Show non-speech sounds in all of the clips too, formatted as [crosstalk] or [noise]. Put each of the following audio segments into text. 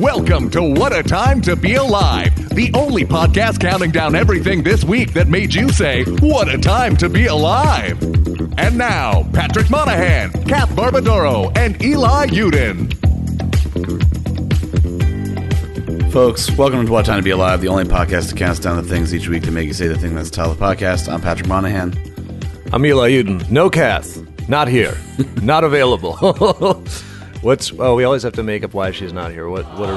Welcome to What a Time to Be Alive, the only podcast counting down everything this week that made you say, What a Time to Be Alive. And now, Patrick Monahan, Kath Barbadoro, and Eli Yudin. Folks, welcome to What a Time to Be Alive, the only podcast that counts down the things each week to make you say the thing that's the title of the podcast. I'm Patrick Monahan. I'm Eli Yudin. No Kath. Not here. [laughs] not available. [laughs] What's oh we always have to make up why she's not here. What what are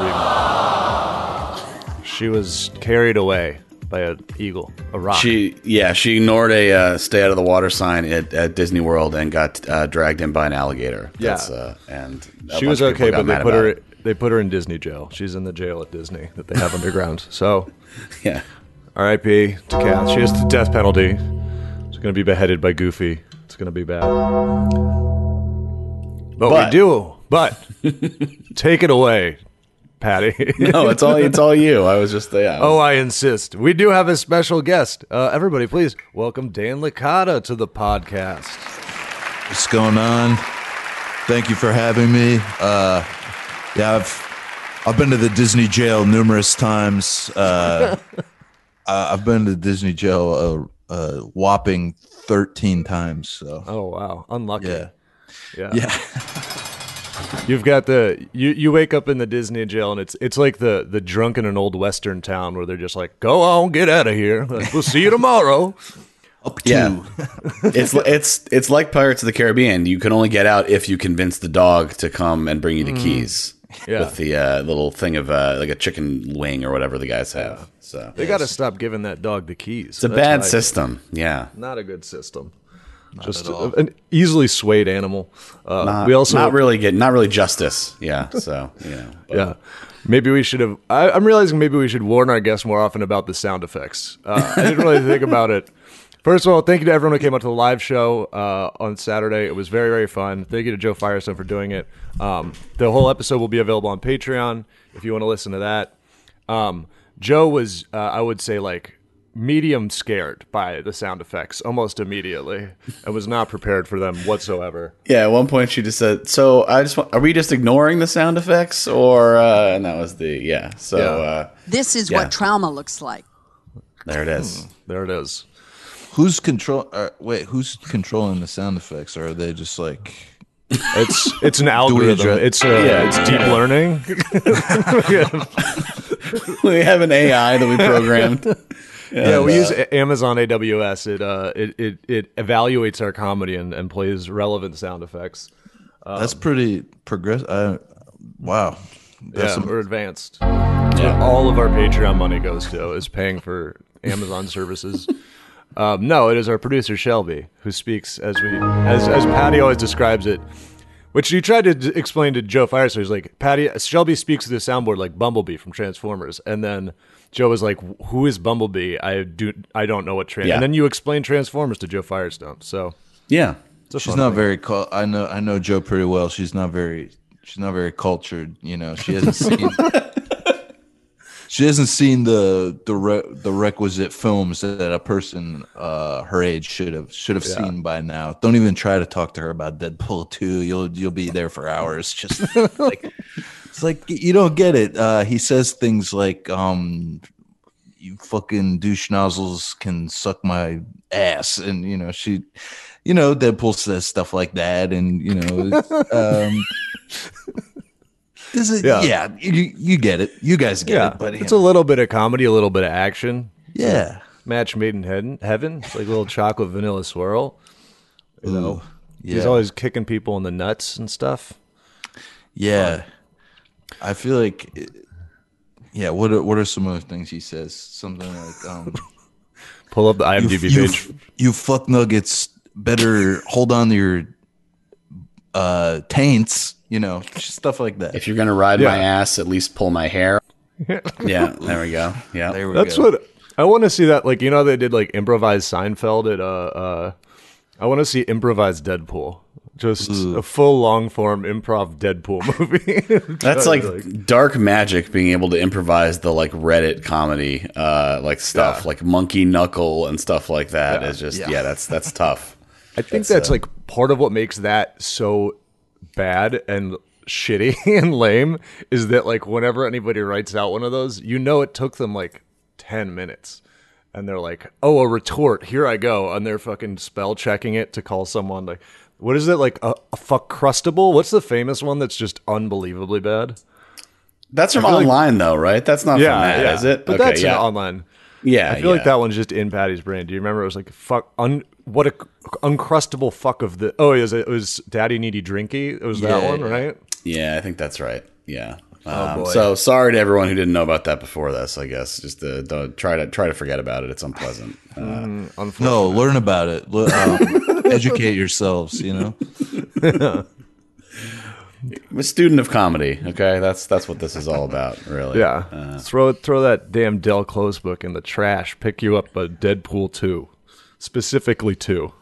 we She was carried away by an eagle, a rock. She, yeah, she ignored a uh, stay out of the water sign at, at Disney World and got uh, dragged in by an alligator. Yeah. Uh, and she was okay, but they put her it. they put her in Disney jail. She's in the jail at Disney that they have [laughs] underground. So [laughs] Yeah, R.I.P. to Kath. She has the death penalty. She's gonna be beheaded by Goofy. It's gonna be bad. But, But- we do. But take it away, Patty. [laughs] no, it's all it's all you. I was just yeah. Oh, I insist. We do have a special guest. Uh, everybody, please welcome Dan Licata to the podcast. What's going on? Thank you for having me. Uh, yeah, I've I've been to the Disney jail numerous times. Uh, I- [laughs] I've been to Disney jail a, a whopping thirteen times. So Oh wow, unlucky. yeah, yeah. yeah, [laughs] You've got the you. You wake up in the Disney jail, and it's it's like the the drunk in an old western town where they're just like, "Go on, get out of here. Like, we'll see you tomorrow." [laughs] up to. Yeah. it's it's it's like Pirates of the Caribbean. You can only get out if you convince the dog to come and bring you the keys. Mm. Yeah. With the uh, little thing of uh, like a chicken wing or whatever the guys have. So They got to stop giving that dog the keys. it's a bad system. Yeah. Not a good system. Just an easily swayed animal. Uh, Not, we also not really get not really justice. Yeah. So you know. [laughs] Yeah. Maybe we should have. I, I'm realizing maybe we should warn our guests more often about the sound effects. Uh, I didn't really think [laughs] about it. First of all, thank you to everyone who came out to the live show uh, on Saturday. It was very, very fun. Thank you to Joe Firestone for doing it. Um, the whole episode will be available on Patreon if you want to listen to that. Um, Joe was, uh, I would say, like medium scared by the sound effects almost immediately and was not prepared for them whatsoever. Yeah, at one point she just said, "So I just want, are we just ignoring the sound effects or?" Uh, and that was the yeah. So Yeah. Uh, This is Yeah. what trauma looks like. there it is. There it is. who's control? Uh, wait, who's controlling the sound effects? Or are they just like? It's it's an algorithm. address- It's yeah, it's deep learning. [laughs] [laughs] we have an AI that we programmed. [laughs] Yeah, we use Amazon AWS. It uh, it, it it evaluates our comedy and, and plays relevant sound effects. That's pretty progressive. I, wow, Yeah, we're advanced. That's what all of our Patreon money goes to is paying for Amazon [laughs] services. Um, no, it is our producer Shelby who speaks as we as as Patty always describes it. Which you tried to d- explain to Joe Firestone. He's like, Patty, Shelby speaks to the soundboard like Bumblebee from Transformers. And then Joe was like, who is Bumblebee? I do, I don't know what Trans. Yeah. And then you explain Transformers to Joe Firestone. So Yeah, she's not very. Cul- I know. I know Joe pretty well. She's not very. She's not very cultured. You know. She hasn't [laughs] seen. She hasn't seen the the re, the requisite films that a person uh, her age should have should have seen by now. Don't even try to talk to her about Deadpool two. You'll you'll be there for hours. Just [laughs] like it's like you don't get it. Uh, he says things like um you fucking douche nozzles can suck my ass and you know she you know deadpool says stuff like that and you know [laughs] um this is, Yeah. yeah, you, you get it you guys get yeah, it but it's a little bit of comedy, a little bit of action. yeah Match made in heaven. Heaven. It's like a little chocolate vanilla swirl. You know, he's always kicking people in the nuts and stuff. yeah i feel like it- yeah what are, what are some other things he says something like um [laughs] Pull up the IMDb you, page. you fuck nuggets better hold on to your uh taints you know stuff like that if you're gonna ride my ass, at least pull my hair. [laughs] yeah, there we go. Yeah, there we That's go. what I want to see. That like you know they did like improvised Seinfeld at uh uh. I want to see improvised Deadpool. Just a full long form improv Deadpool [laughs] movie. That's like, dark magic being able to improvise the like Reddit comedy, uh, like stuff Yeah. like Monkey Knuckle and stuff like that. Is just yeah. Yeah. that's that's tough. I think that's, like part of what makes that so bad and shitty [laughs] and lame is that like whenever anybody writes out one of those, you know it took them like ten minutes. And they're like, "Oh, a retort. Here I go." And they're fucking spell checking it to call someone like, what is it like a, a fuck crustable? What's the famous one that's just unbelievably bad? That's from online though, right? That's not from that, is it? But Okay, that's uh, yeah. online. Yeah, I feel like that one's just in Patty's brain. Do you remember? It was like fuck un what a uncrustable fuck of the. Oh, it was it was Daddy Needy Drinky. It was that Yeah, one, right? Yeah, I think that's right. Yeah. Um, boy. so sorry to everyone who didn't know about that before this. I guess just to, to try to try to forget about it. It's unpleasant. Uh, Unfortunately. No, learn about it. Le- um, [laughs] educate yourselves. You know. I'm [laughs] a student of comedy. Okay, that's that's what this is all about. Really. Yeah, Uh, throw throw that damn Del Close book in the trash. Pick you up a Deadpool two, specifically two.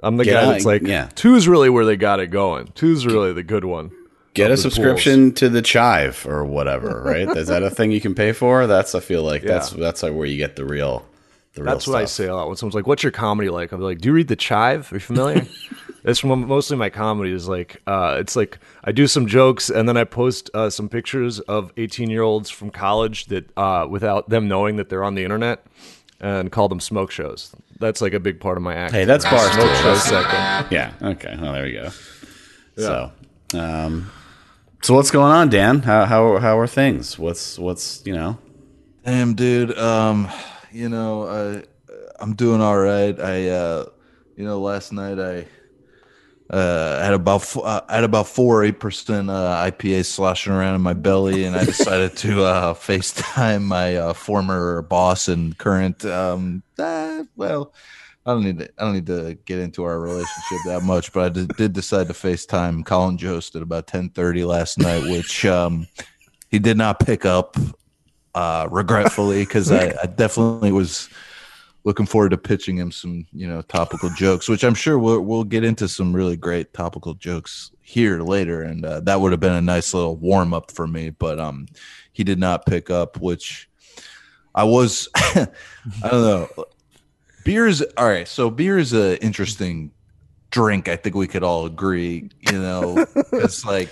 I'm the Get guy out- that's like, yeah. two's really where they got it going. Two's really the good one. get a the subscription to the Chive or whatever. Right? is that a thing you can pay for? That's I feel like that's that's like where you get the real. The real That's what I stuff. say a lot when someone's like, "What's your comedy like?" I'm like, "Do you read the Chive? Are you familiar?" [laughs] It's from mostly my comedy is like, uh, it's like I do some jokes and then I post uh, some pictures of 18 year olds from college that uh, without them knowing that they're on the internet and call them smoke shows. That's like a big part of my act. Hey, that's bar smoke stool. show second. Yeah. Okay. Well, there we go. So, um, so what's going on, Dan? How how how are things? What's what's you know? Damn, dude. Um, you know, I I'm doing all right. I uh, you know, last night I uh had about uh, had about four eight percent uh, IPA sloshing around in my belly, and I decided to uh, [laughs] FaceTime my uh, former boss and current. Um, uh, well, I don't need to, I don't need to get into our relationship that much, but I did, did decide to FaceTime Colin Jost at about ten thirty last night, which um, he did not pick up uh, regretfully because I, I definitely was looking forward to pitching him some you know topical jokes, which I'm sure we'll we'll get into some really great topical jokes here later, and uh, that would have been a nice little warm up for me. But um, he did not pick up, which I was [laughs] I don't know. Beer is all right. So beer is a interesting drink. I think we could all agree. You know, it's like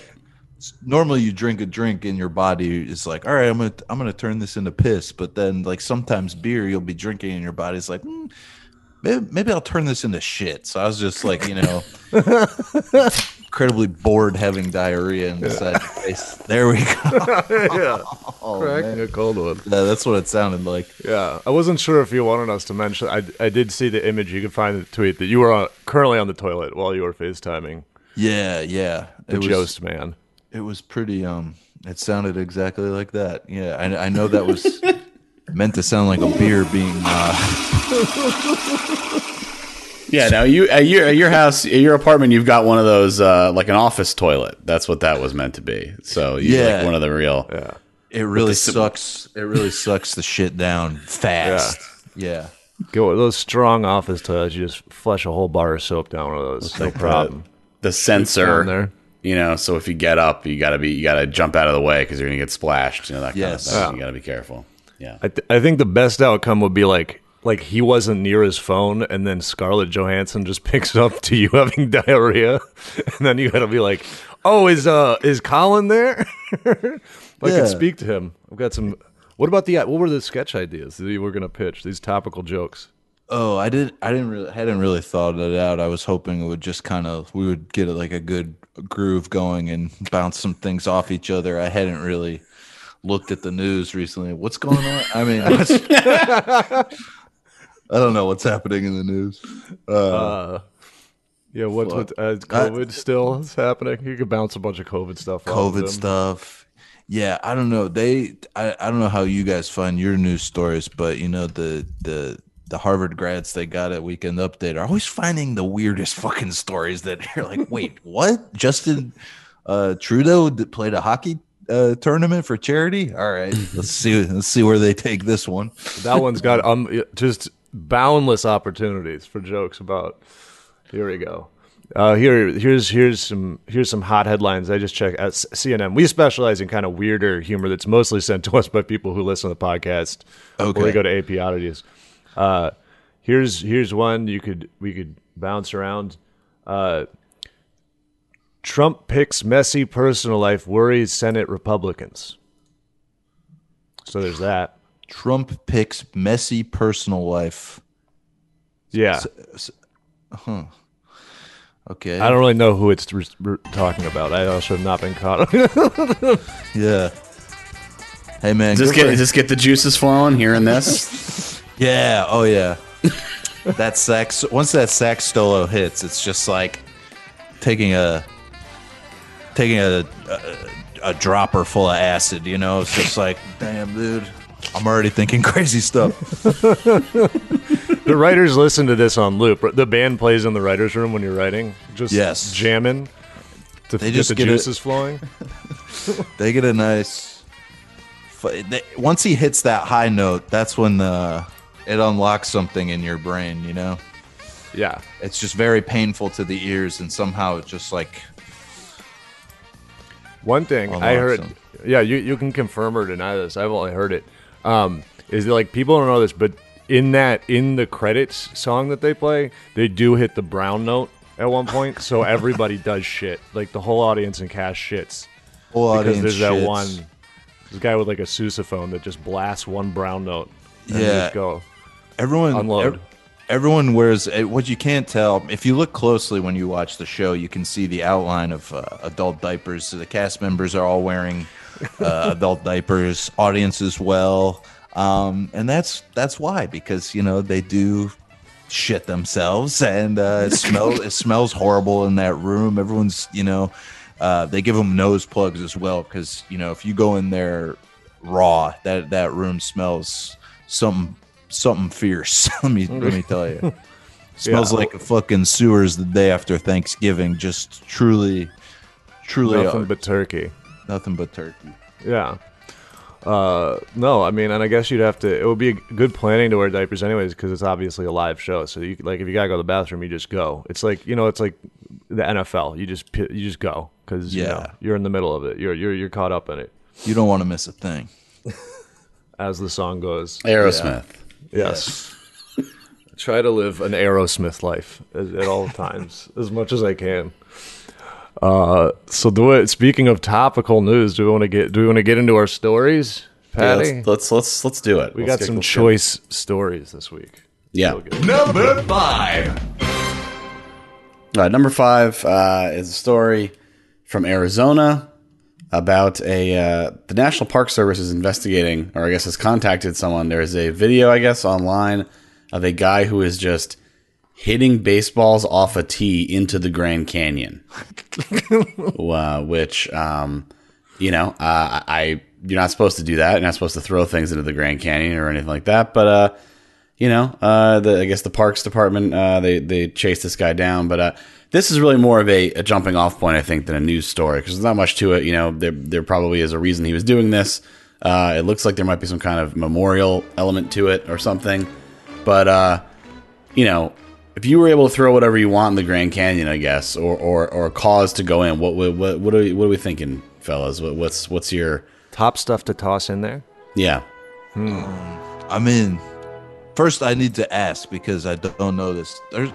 normally you drink a drink and your body is like, all right, I'm gonna I'm gonna turn this into piss. But then like sometimes beer you'll be drinking and your body's like, hmm, maybe, maybe I'll turn this into shit. So I was just like, you know, [laughs] incredibly bored having diarrhea and decided to face. There we go. [laughs] yeah, [laughs] Oh, cracking man. a cold one. Yeah, that's what it sounded like. Yeah, I wasn't sure if you wanted us to mention. I, I did see the image. You could find the tweet that you were on, currently on the toilet while you were FaceTiming Yeah, yeah. the It was, Jost man. It was pretty um it sounded exactly like that yeah i, I know that was [laughs] meant to sound like a beer being uh Yeah. Now you at your at your house, at your apartment, you've got one of those uh, like an office toilet. That's what that was meant to be. So you Yeah. like one of the real. Yeah. it really the sim- sucks it really sucks the shit down fast yeah, Go with those strong office toilets. You just flush a whole bar of soap down one of those. No like the- problem. The sensor down there. You know, so if you get up, you gotta be you gotta jump out of the way because you're gonna get splashed. You know that Yes. kind of thing. Yeah. You gotta be careful. Yeah. I, th- I think the best outcome would be like like he wasn't near his phone, and then Scarlett Johansson just [laughs] picks up to you having diarrhea, [laughs] and then you got to be like, "Oh, is uh is Colin there?" [laughs] I Yeah. can speak to him. I've got some. What about the what were the sketch ideas that you were gonna pitch? These topical jokes. oh i didn't, i didn't really I hadn't really thought it out i was hoping it would just kind of we would get like a good groove going and bounce some things off each other i hadn't really looked at the news recently what's going on i mean [laughs] i don't know what's happening in the news Uh, yeah, what's Fuck. with uh, COVID still is happening? You could bounce a bunch of COVID stuff. COVID stuff. Yeah, I don't know. They, I, I don't know how you guys find your news stories, but you know the the the Harvard grads they got at Weekend Update are always finding the weirdest [laughs] fucking stories that [laughs] you're like, wait, [laughs] what? Justin uh, Trudeau played a hockey uh, tournament for charity. All right, let's see. Let's see where they take this one. That one's got um just boundless opportunities for jokes about. Here we go. Uh, here, here's here's some here's some hot headlines. I just checked at CNN. We specialize in kind of weirder humor that's mostly sent to us by people who listen to the podcast. Okay. Or they go to AP Oddities. Uh, here's here's one you could we could bounce around. Uh, Trump picks messy personal life worries Senate Republicans. So there's that. Trump picks messy personal life. Yeah. Okay. I don't really know who it's re- re- talking about. I also have not been caught. [laughs] Yeah. Hey man. Just get for- just get the juices flowing here and this. [laughs] Yeah. Oh yeah. [laughs] that sax. Once that sax solo hits, it's just like taking a taking a, a a dropper full of acid. You know, it's just like, [laughs] damn, dude. I'm already thinking [laughs] crazy stuff. the writers listen to this on loop. The band plays in the writers' room when you're writing, just Yes. jamming to They get just the get juices flowing. They get a nice. once he hits that high note, that's when the it unlocks something in your brain. You know, Yeah. it's just very painful to the ears, and somehow it just like One thing I heard, them. yeah, you, you can confirm or deny this. I've only heard it. Um, is that, like people don't know this, but in that in the credits song that they play, they do hit the brown note at one point, so [laughs] everybody does shit. Like the whole audience and cast shits whole because there's that shits. one this guy with like a sousaphone that just blasts one brown note. And Yeah. just go. Everyone Unload. ev- everyone wears eh, what you can't tell if you look closely when you watch the show you can see the outline of uh, adult diapers. So the cast members are all wearing uh, [laughs] adult diapers audience as well. Um, and that's that's why because you know they do shit themselves and uh, it smells it [laughs] smells horrible in that room. Everyone's you know uh, they give them nose plugs as well because you know if you go in there raw that that room smells something something fierce [laughs] let me let me tell you [laughs] smells Yeah. like a fucking sewers the day after thanksgiving just truly truly Nothing uh, but turkey. nothing but turkey Yeah. Uh, no, I mean, and I guess you'd have to. It would be good planning to wear diapers anyways, because it's obviously a live show. So you like, if you gotta go to the bathroom, you just go. It's like you know, it's like the NFL. You just you just go because you know Yeah. you're in the middle of it. You're you're you're caught up in it, you don't want to miss a thing [laughs] as the song goes. Aerosmith. Yes. [laughs] Try to live an Aerosmith life at, at all times, [laughs] as much as I can. Uh, so do it. Speaking of topical news, do we want to get do we want to get into our stories, Yeah, Patty? let's, let's let's let's do it. we Let's got get- some let's choice stories this week. Yeah. Number five. All right, number five uh, is a story from Arizona about a uh, the National Park Service is investigating, or I guess has contacted someone. There is a video, I guess, online of a guy who is just hitting baseballs off a tee into the Grand Canyon, [laughs] uh, which um, you know, uh, I you're not supposed to do that. You're not supposed to throw things into the Grand Canyon or anything like that. But uh, you know, uh, the, I guess the Parks Department uh, they they chased this guy down, but uh, this is really more of a, a jumping off point, I think, than a news story because there's not much to it. You know, there there probably is a reason he was doing this. Uh, it looks like there might be some kind of memorial element to it or something, but uh, you know, if you were able to throw whatever you want in the Grand Canyon, I guess, or or, or a cause to go in, what what what what are we, what are we thinking, fellas? What, what's what's your Top stuff to toss in there. yeah? I mean, first I need to ask because I don't know this. There's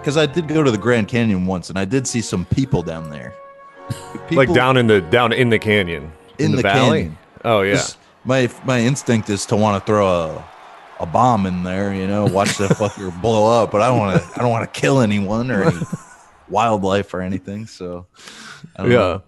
because I did go to the Grand Canyon once and I did see some people down there. People like down in the down in the canyon, In the valley. canyon. Oh yeah, Just- My my instinct is to want to throw a a bomb in there, you know, watch the [laughs] fucker blow up, but I don't want to I don't want to kill anyone or any [laughs] wildlife or anything. So I don't yeah. know.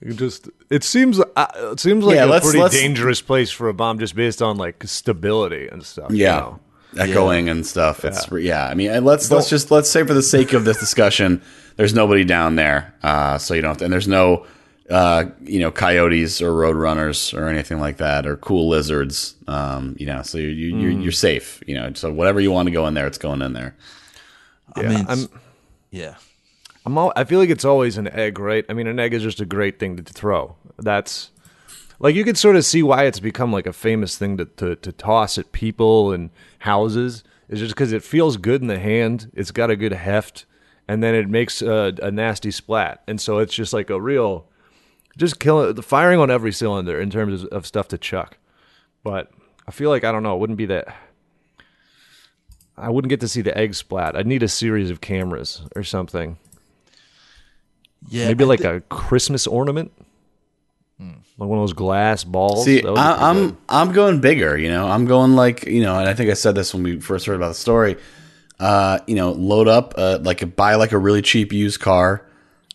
You just it seems uh, it seems like Yeah, a let's- pretty let's- dangerous place for a bomb just based on like stability and stuff. you Yeah. know? Echoing and stuff. It's yeah. I mean, let's let's just let's say for the sake of this discussion, there's nobody down there, uh, so you don't. Have to, and there's no, uh, you know, coyotes or road runners or anything like that, or cool lizards. Um, you know, so you, you you're, you're safe. You know, so whatever you want to go in there, it's going in there. I Yeah, mean, I'm- yeah. I'm all, I feel like it's always an egg, right? I mean, an egg is just a great thing to throw. That's like you can sort of see why it's become like a famous thing to to, to toss at people and houses. Is just because it feels good in the hand. It's got a good heft, and then it makes a, a nasty splat. And so it's just like a real, just killing, the firing on every cylinder in terms of, of stuff to chuck. But I feel like I don't know. It wouldn't be that. I wouldn't get to see the egg splat. I'd need a series of cameras or something. Yeah, Maybe like thi- a Christmas ornament, like one of those glass balls. See, That would be I, pretty I'm I'm going bigger. You know, I'm going like you know, and I think I said this when we first heard about the story. Uh, you know, load up uh, like buy like a really cheap used car,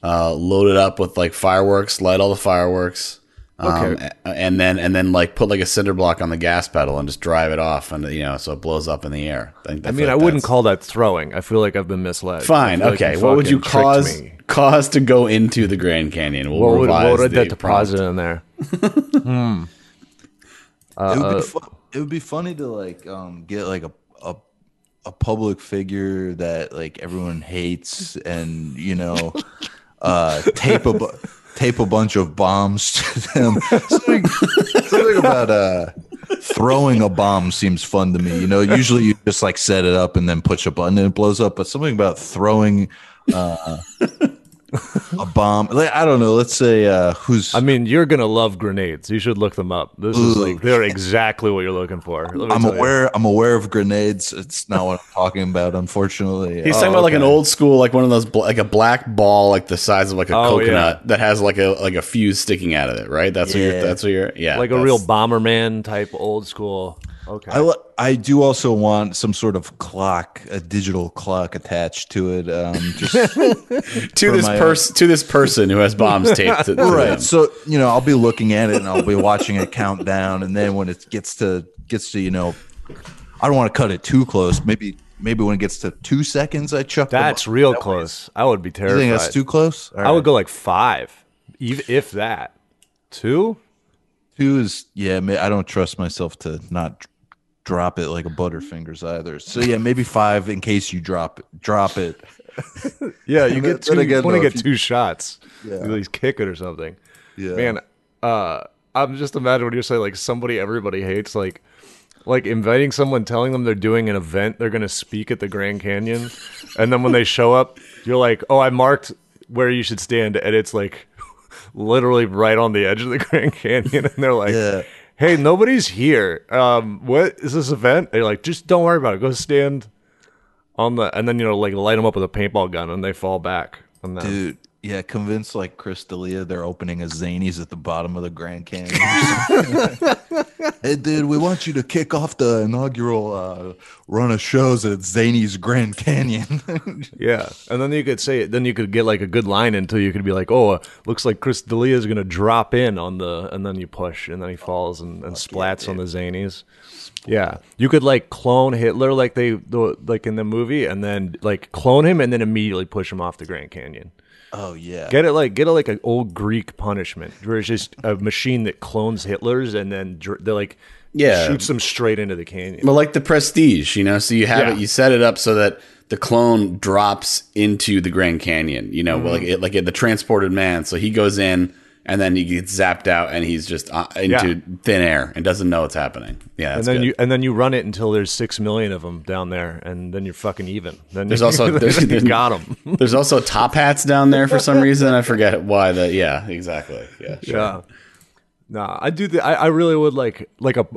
uh, load it up with like fireworks, light all the fireworks, um, Okay. and then and then like put like a cinder block on the gas pedal and just drive it off, and you know, so it blows up in the air. I, think- I mean, like I wouldn't call that throwing. I feel like I've been misled. Fine, feel like okay. what would you cause me. Cause to go into the Grand Canyon? We'll What would, revise what would the that deposit prompt. in there? [laughs] it would be fu- it would be funny to like um get like a a a public figure that like everyone hates and you know uh tape a bu- tape a bunch of bombs to them [laughs] something, something about uh throwing a bomb seems fun to me you know usually you just like set it up and then push a button and it blows up but something about throwing uh a bomb like i don't know let's say uh who's I mean, you're gonna love grenades. You should look them up. This is Ooh. like they're exactly what you're looking for. I'm tell you. aware. I'm aware of grenades. It's not what I'm talking about, unfortunately. He's Uh, talking about like an old school, like one of those, bl- like a black ball, like the size of like a Oh, coconut that has like a like a fuse sticking out of it, right? That's what you're. That's what you're. Yeah, like a real Bomberman type old school. Okay. I, I do also want some sort of clock, a digital clock attached to it. Um, just [laughs] to this my- person to this person who has bombs taped to, [laughs] to them. right. So you know, I'll be looking at it and I'll be watching it count down, and then when it gets to gets to you know, I don't want to cut it too close. Maybe maybe when it gets to two seconds, I chuck. the that's bomb. real That way- close. I would be You terrified. think that's too close? All I would go like five, even if that. Two? Two is yeah. I don't trust myself to not dr- drop it like a Butterfingers either. So yeah, maybe five in case you drop it. Drop it. [laughs] Yeah, you get two. again, you want to get you- two shots. Yeah. At least kick it or something. Yeah. Man, uh, I'm just imagining when you say like somebody everybody hates, like like inviting someone, telling them they're doing an event, they're going to speak at the Grand Canyon, and then when they [laughs] show up, you're like, oh, I marked where you should stand, and it's like [laughs] literally right on the edge of the Grand Canyon, and they're like. Yeah. Hey, nobody's here. Um, what is this event? They're like, just don't worry about it. Go stand on the, and then you know, like light them up with a paintball gun, and they fall back. And then, Dude, yeah, convince like Chris D'Elia they're opening a Zanies at the bottom of the Grand Canyon. [laughs] [laughs] hey, dude, we want you to kick off the inaugural uh, run of shows at Zanies Grand Canyon. [laughs] Yeah, and then you could say it. Then you could get like a good line until you could be like, "Oh, uh, looks like Chris D'Elia is gonna drop in on the," and then you push, and then he falls and, and splats on the zanies. Yeah, you could like clone Hitler like they the, like in the movie, and then like clone him, and then immediately push him off the Grand Canyon. Oh yeah, Get it like get it like an old Greek punishment, where it's just a machine that clones Hitlers, and then they like Yeah. shoots them straight into the canyon. Well, like the prestige, you know. So you have Yeah. it, you set it up so that the clone drops into the Grand Canyon. You know, Mm-hmm. like it, like the transported man. So he goes in and then he gets zapped out and he's just uh, into Yeah. thin air and doesn't know what's happening. Yeah, and then good. you and then you run it until there's six million of them down there, and then you're fucking even. Then There's you, [laughs] also- there's- you got them. There's also top hats down there for some reason. I [laughs] forget why. The yeah, exactly. Yeah, sure. Yeah. Nah, I do. The, I I really would like like a.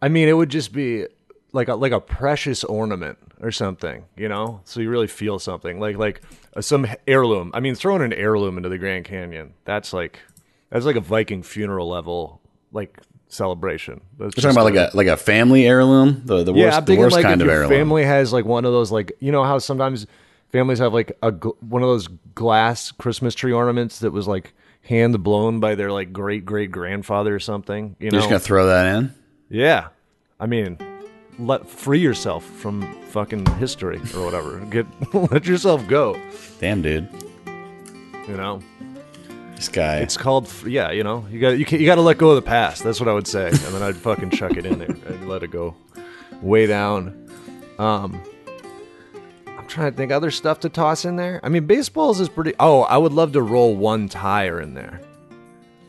I mean, it would just be like a like a precious ornament or something, you know. So you really feel something like like uh, some heirloom. I mean, throwing an heirloom into the Grand Canyon. That's like that's like a Viking funeral level like celebration. That's You're talking about like a like a family heirloom, the the yeah, worst, I'm the worst like kind if of your heirloom. family has like one of those like you know how sometimes families have like a one of those glass Christmas tree ornaments that was like hand blown by their like great great grandfather or something. You You're know, just gonna throw that in. yeah. I mean, let free yourself from fucking history or whatever. Get [laughs] let yourself go. Damn, dude, You know, this guy. it's called yeah. You know, you got you, you got to let go of the past. That's what I would say, and then I'd fucking chuck it in there and let it go way down. Um, I'm trying to think other stuff to toss in there. I mean, baseballs is pretty. Oh, I would love to roll one tire in there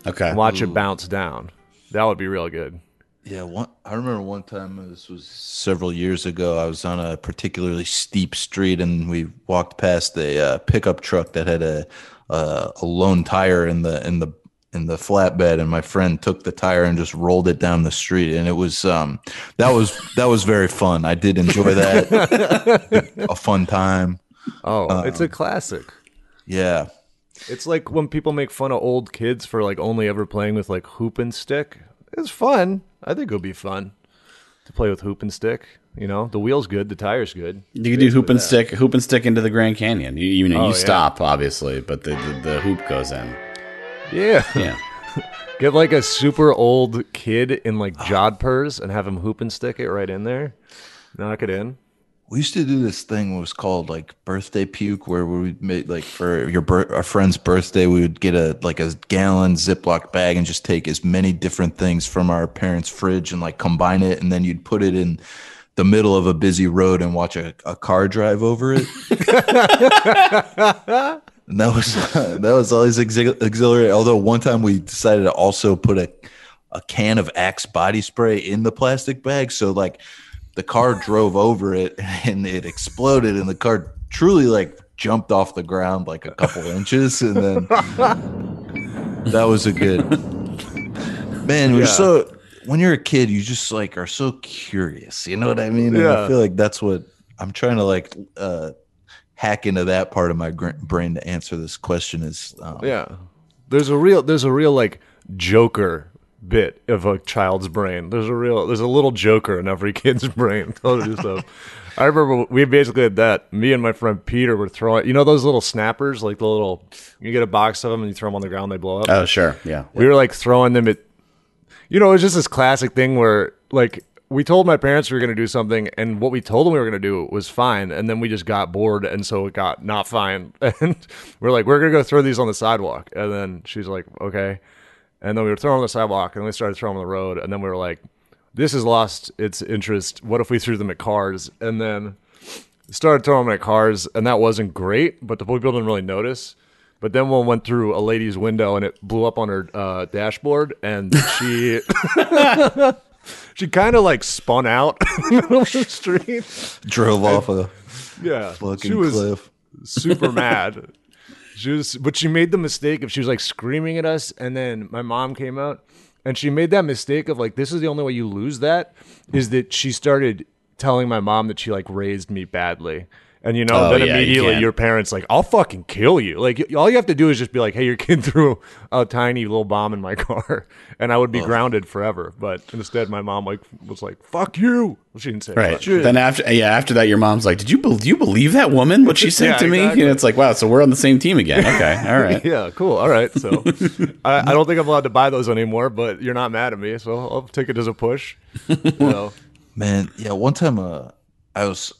okay. and watch it bounce down. That would be real good. Yeah, one. I remember one time. This was several years ago. I was on a particularly steep street, and we walked past a uh, pickup truck that had a uh, a lone tire in the in the in the flatbed, and my friend took the tire and just rolled it down the street, and it was um that was that was very fun. I did enjoy that. [laughs] a fun time. Oh, it's a classic. Yeah. It's like when people make fun of old kids for like only ever playing with like hoop and stick. It's fun. I think it'll be fun to play with hoop and stick. You know, the wheel's good, the tire's good. You can do hoop and stick, hoop and stick into the Grand Canyon. You, you know, Oh, you yeah. stop obviously, but the, the the hoop goes in. Yeah. Yeah. [laughs] Get like a super old kid in like jodhpurs and have him hoop and stick it right in there. Knock it in. We used to do this thing. What was called like birthday puke, where we would make like for your bir- our friend's birthday, we would get a like a gallon Ziploc bag and just take as many different things from our parents' fridge and like combine it, and then you'd put it in the middle of a busy road and watch a, a car drive over it. [laughs] and that was [laughs] that was always exhi- exhilarating. Although one time we decided to also put a a can of Axe body spray in the plastic bag, so like the car drove over it [laughs] and it exploded, and the car truly like jumped off the ground like a couple inches, and then that was a good man. We're Yeah. so when you're a kid, you just like are so curious. You know what I mean? And Yeah. I feel like that's what I'm trying to like uh hack into that part of my brain to answer this question. Is um, Yeah. There's a real there's a real like joker bit of a child's brain. There's a real there's a little joker in every [laughs] kid's brain. Tell you stuff. I remember we basically had that. Me and my friend Peter were throwing you know those little snappers, like the little you get a box of them and you throw them on the ground, they blow up. Oh sure, yeah. we were like throwing them at you know it was just this classic thing where like we told my parents we were going to do something and what we told them we were going to do was fine and then we just got bored and so it got not fine [laughs] and we're like we're going to go throw these on the sidewalk and then she's like okay and then we were throwing on the sidewalk and we started throwing on the road and then we were like this has lost its interest what if we threw them at cars and then started throwing them at cars, and that wasn't great. But the people didn't really notice. But then one went through a lady's window, and it blew up on her uh, dashboard, and she [laughs] she kind of like spun out [laughs] in the middle of the street. drove off a [laughs] Yeah, fucking she was cliff. super mad. She was, but she made the mistake of she was like screaming at us, and then my mom came out, and she made that mistake of like, this is the only way you lose that is that she started telling my mom that she like raised me badly. And you know, Oh, then yeah, immediately can't. your parents like, I'll fucking kill you. Like all you have to do is just be like, hey, your [laughs] kid threw a tiny little bomb in my [laughs] car, and I would be grounded forever. But instead, my mom like was like, fuck you. Well, she didn't say Right. fuck. Then after yeah, after that, your mom's like, "Did you be- do you believe that woman? What she [laughs] said Yeah, to me?" exactly. And it's like, "Wow, so we're on the same team again." Okay, all right. Yeah, cool. All right. So I, I don't think I'm allowed to buy those anymore, but you're not mad at me, so I'll take it as a push. You know. Man, yeah. One time, uh, I was.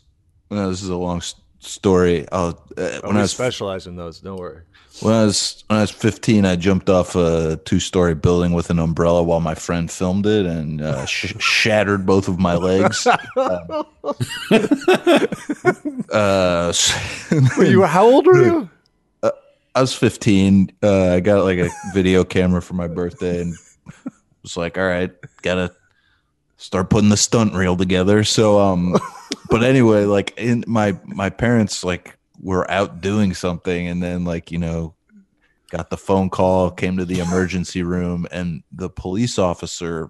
No, this is a long story. I'll, uh, when I was specialize in those. Don't worry. when I was when I was 15, I jumped off a two story building with an umbrella while my friend filmed it and uh, sh- shattered both of my legs. [laughs] Um, [laughs] uh, [laughs] You, how old were you? I was 15. Uh, I got like a video camera for my birthday and was like, all right, gotta start putting the stunt reel together. So, um, [laughs] but anyway, like in my, my parents like were out doing something and then like, you know, got the phone call, came to the emergency [laughs] room and the police officer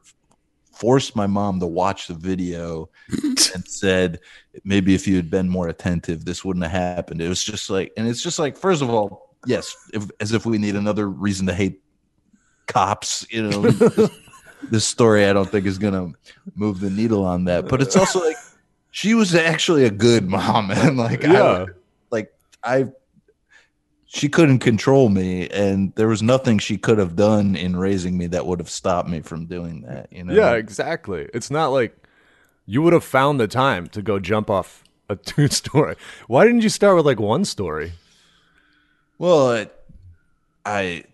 forced my mom to watch the video [laughs] and said maybe if you had been more attentive this wouldn't have happened it was just like and it's just like first of all yes if, as if we need another reason to hate cops you know this, story i don't think is gonna move the needle on that but it's also like she was actually a good mom [laughs] and like Yeah. I, like i she couldn't control me and there was nothing she could have done in raising me that would have stopped me from doing that you know Yeah, exactly. It's not like you would have found the time to go jump off a [laughs] two story. Why didn't you start with like one story? Well, I,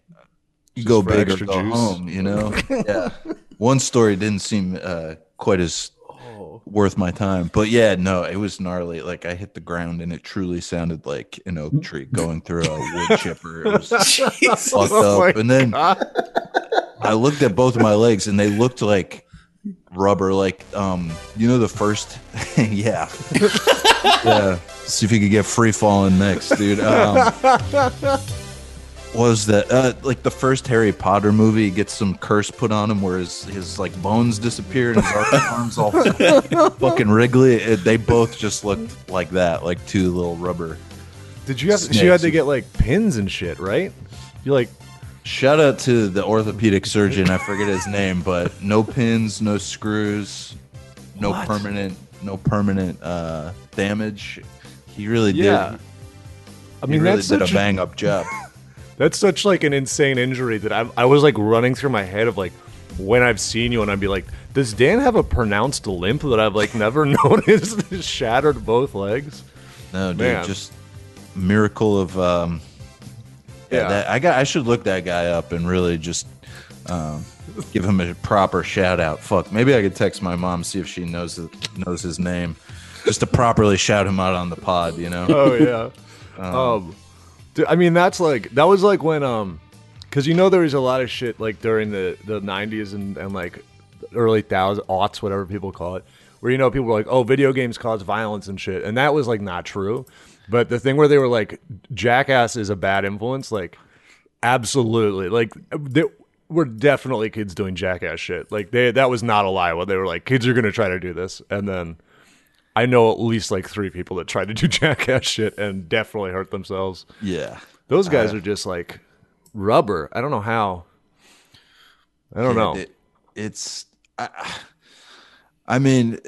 I go big or go juice? home, you know. [laughs] yeah, one story didn't seem uh, quite as Oh. worth my time, but yeah, no, it was gnarly. Like I hit the ground, and it truly sounded like an oak tree going through a wood chipper. It was [laughs] fucked Oh up, and then I looked at both of my legs, and they looked like rubber. Like um, you know, the first, [laughs] yeah, yeah. See if you could get free falling next, dude. Um, was that uh, like the first Harry Potter movie? He gets some curse put on him where his, his like bones disappear and his arms all [laughs] fucking wriggly. It, they both just looked like that, like two little rubber Did you have? She had to get like pins and shit, right? You like Shout out to the orthopedic surgeon. I forget his name, but no pins, no screws, no What? permanent, no permanent uh, damage. He really Yeah. did. I He mean, really that's did a bang up job. That's such like an insane injury that I, I was like running through my head of like when I've seen you and I'd be like, does Dan have a pronounced limp that I've like never [laughs] noticed? Shattered both legs. No, dude, Man. just miracle of. Um, yeah, Yeah. That, I got. I should look that guy up and really just um, give him a proper shout out. Fuck, maybe I could text my mom see if she knows knows his name, just to properly shout him out on the pod. You know. Oh yeah. [laughs] um, dude, I mean that's like that was like when um, because you know there was a lot of shit like during the the '90s and and like early thousands aughts whatever people call it, where you know people were like, oh, video games cause violence and shit, and that was like not true. But the thing where they were like, Jackass is a bad influence, like absolutely, like there were definitely kids doing Jackass shit. Like they that was not a lie. When they were like, kids are gonna try to do this, and then. I know at least like three people that tried to do [laughs] jackass shit and definitely hurt themselves. Yeah. Those guys are just like rubber. I don't know how. I don't Yeah, know. it- it's. I, I mean,